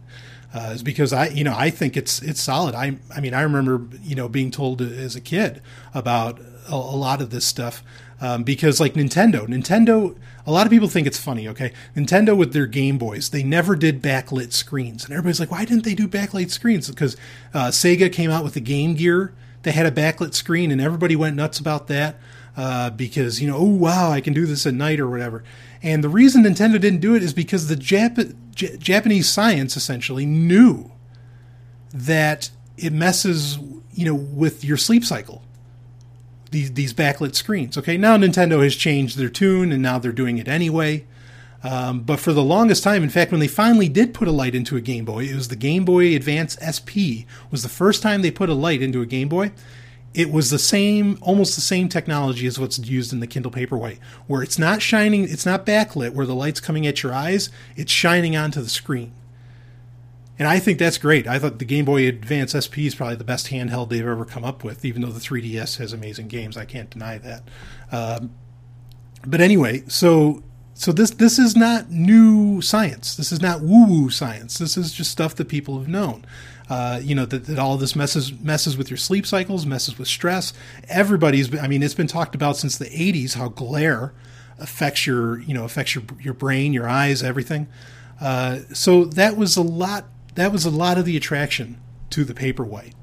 Uh, is because I, you know, I think it's it's solid. I, I mean, I remember, you know, being told as a kid about a, a lot of this stuff um, because, like Nintendo, Nintendo, a lot of people think it's funny. Okay, Nintendo with their Game Boys, they never did backlit screens, and everybody's like, why didn't they do backlit screens? Because uh, Sega came out with the Game Gear, they had a backlit screen, and everybody went nuts about that. Uh, because you know, oh wow, I can do this at night or whatever. And the reason Nintendo didn't do it is because the Jap- J- Japanese science essentially knew that it messes, you know, with your sleep cycle. These these backlit screens. Okay, now Nintendo has changed their tune, and now they're doing it anyway. Um, but for the longest time, in fact, when they finally did put a light into a Game Boy, it was the Game Boy Advance SP was the first time they put a light into a Game Boy. It was the same, almost the same technology as what's used in the Kindle Paperwhite, where it's not shining, it's not backlit, where the light's coming at your eyes, it's shining onto the screen. And I think that's great. I thought the Game Boy Advance SP is probably the best handheld they've ever come up with, even though the 3DS has amazing games. I can't deny that. Um, but anyway, so so this this is not new science. This is not woo woo science. This is just stuff that people have known. Uh, you know that, that all this messes messes with your sleep cycles, messes with stress. Everybody's. Been, I mean, it's been talked about since the '80s how glare affects your you know affects your your brain, your eyes, everything. Uh, so that was a lot. That was a lot of the attraction to the Paperwhite,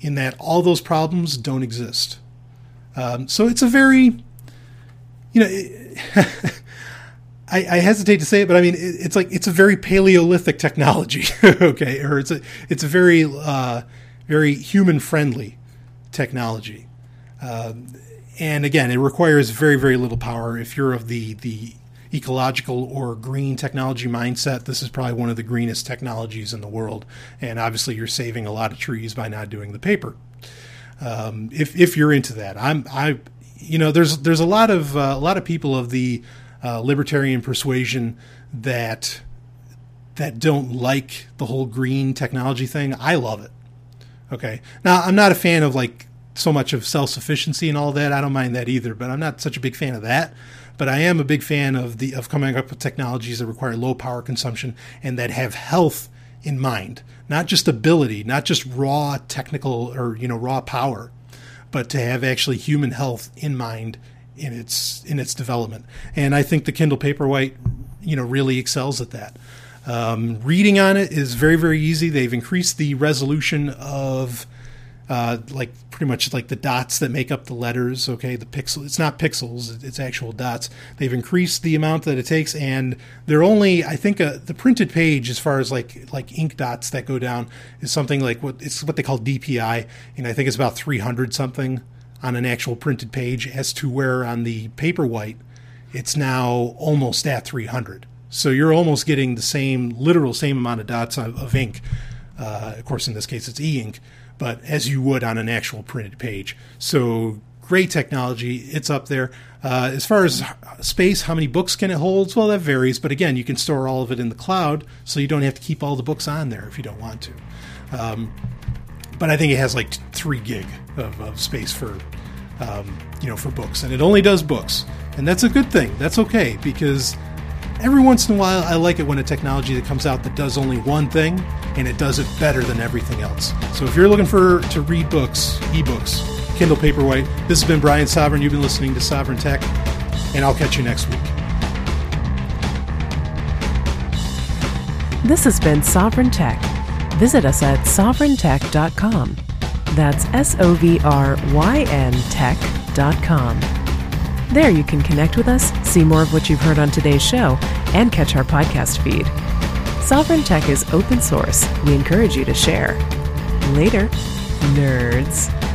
in that all those problems don't exist. Um, so it's a very, you know. It, I, I, hesitate to say it, but I mean it, it's like it's a very Paleolithic technology, okay, or it's a it's a very uh, very human friendly technology, um, and again, it requires very very little power. If you're of the the ecological or green technology mindset, this is probably one of the greenest technologies in the world, and obviously you're saving a lot of trees by not doing the paper. Um, if if you're into that, I'm I you know there's there's a lot of uh, a lot of people of the uh, libertarian persuasion that that don't like the whole green technology thing. I love it. Okay. Now I'm not a fan of like so much of self sufficiency and all that. I don't mind that either, but I'm not such a big fan of that. But I am a big fan of the of coming up with technologies that require low power consumption and that have health in mind, not just ability, not just raw technical or you know raw power, but to have actually human health in mind in its in its development. And I think the Kindle Paperwhite, you know, really excels at that. Um, reading on it is very very easy. They've increased the resolution of uh, like pretty much like the dots that make up the letters. Okay, the pixel. It's not pixels. It's actual dots. They've increased the amount that it takes, and they're only I think uh, the printed page as far as like like ink dots that go down is something like what it's what they call DPI, and I think it's about 300 something on an actual printed page as to where on the Paperwhite it's now almost at 300 so you're almost getting the same literal same amount of dots of, of ink. Uh, of course in this case it's e-ink but as you would on an actual printed page. So great technology. It's up there. Uh, as far as space how many books can it hold? Well that varies but again you can store all of it in the cloud so you don't have to keep all the books on there if you don't want to. Um, but I think it has like three gig of, of space for um, you know for books, and it only does books, and that's a good thing. That's okay because every once in a while I like it when a technology that comes out that does only one thing and it does it better than everything else. So if you're looking for to read books, ebooks, Kindle Paperwhite, this has been Brian Sovryn. You've been listening to Sovryn Tech, and I'll catch you next week. This has been Sovryn Tech. Visit us at sovryntech.com. That's S O V R Y N tech.com. There you can connect with us, see more of what you've heard on today's show, and catch our podcast feed. Sovryn Tech is open source. We encourage you to share. Later, nerds.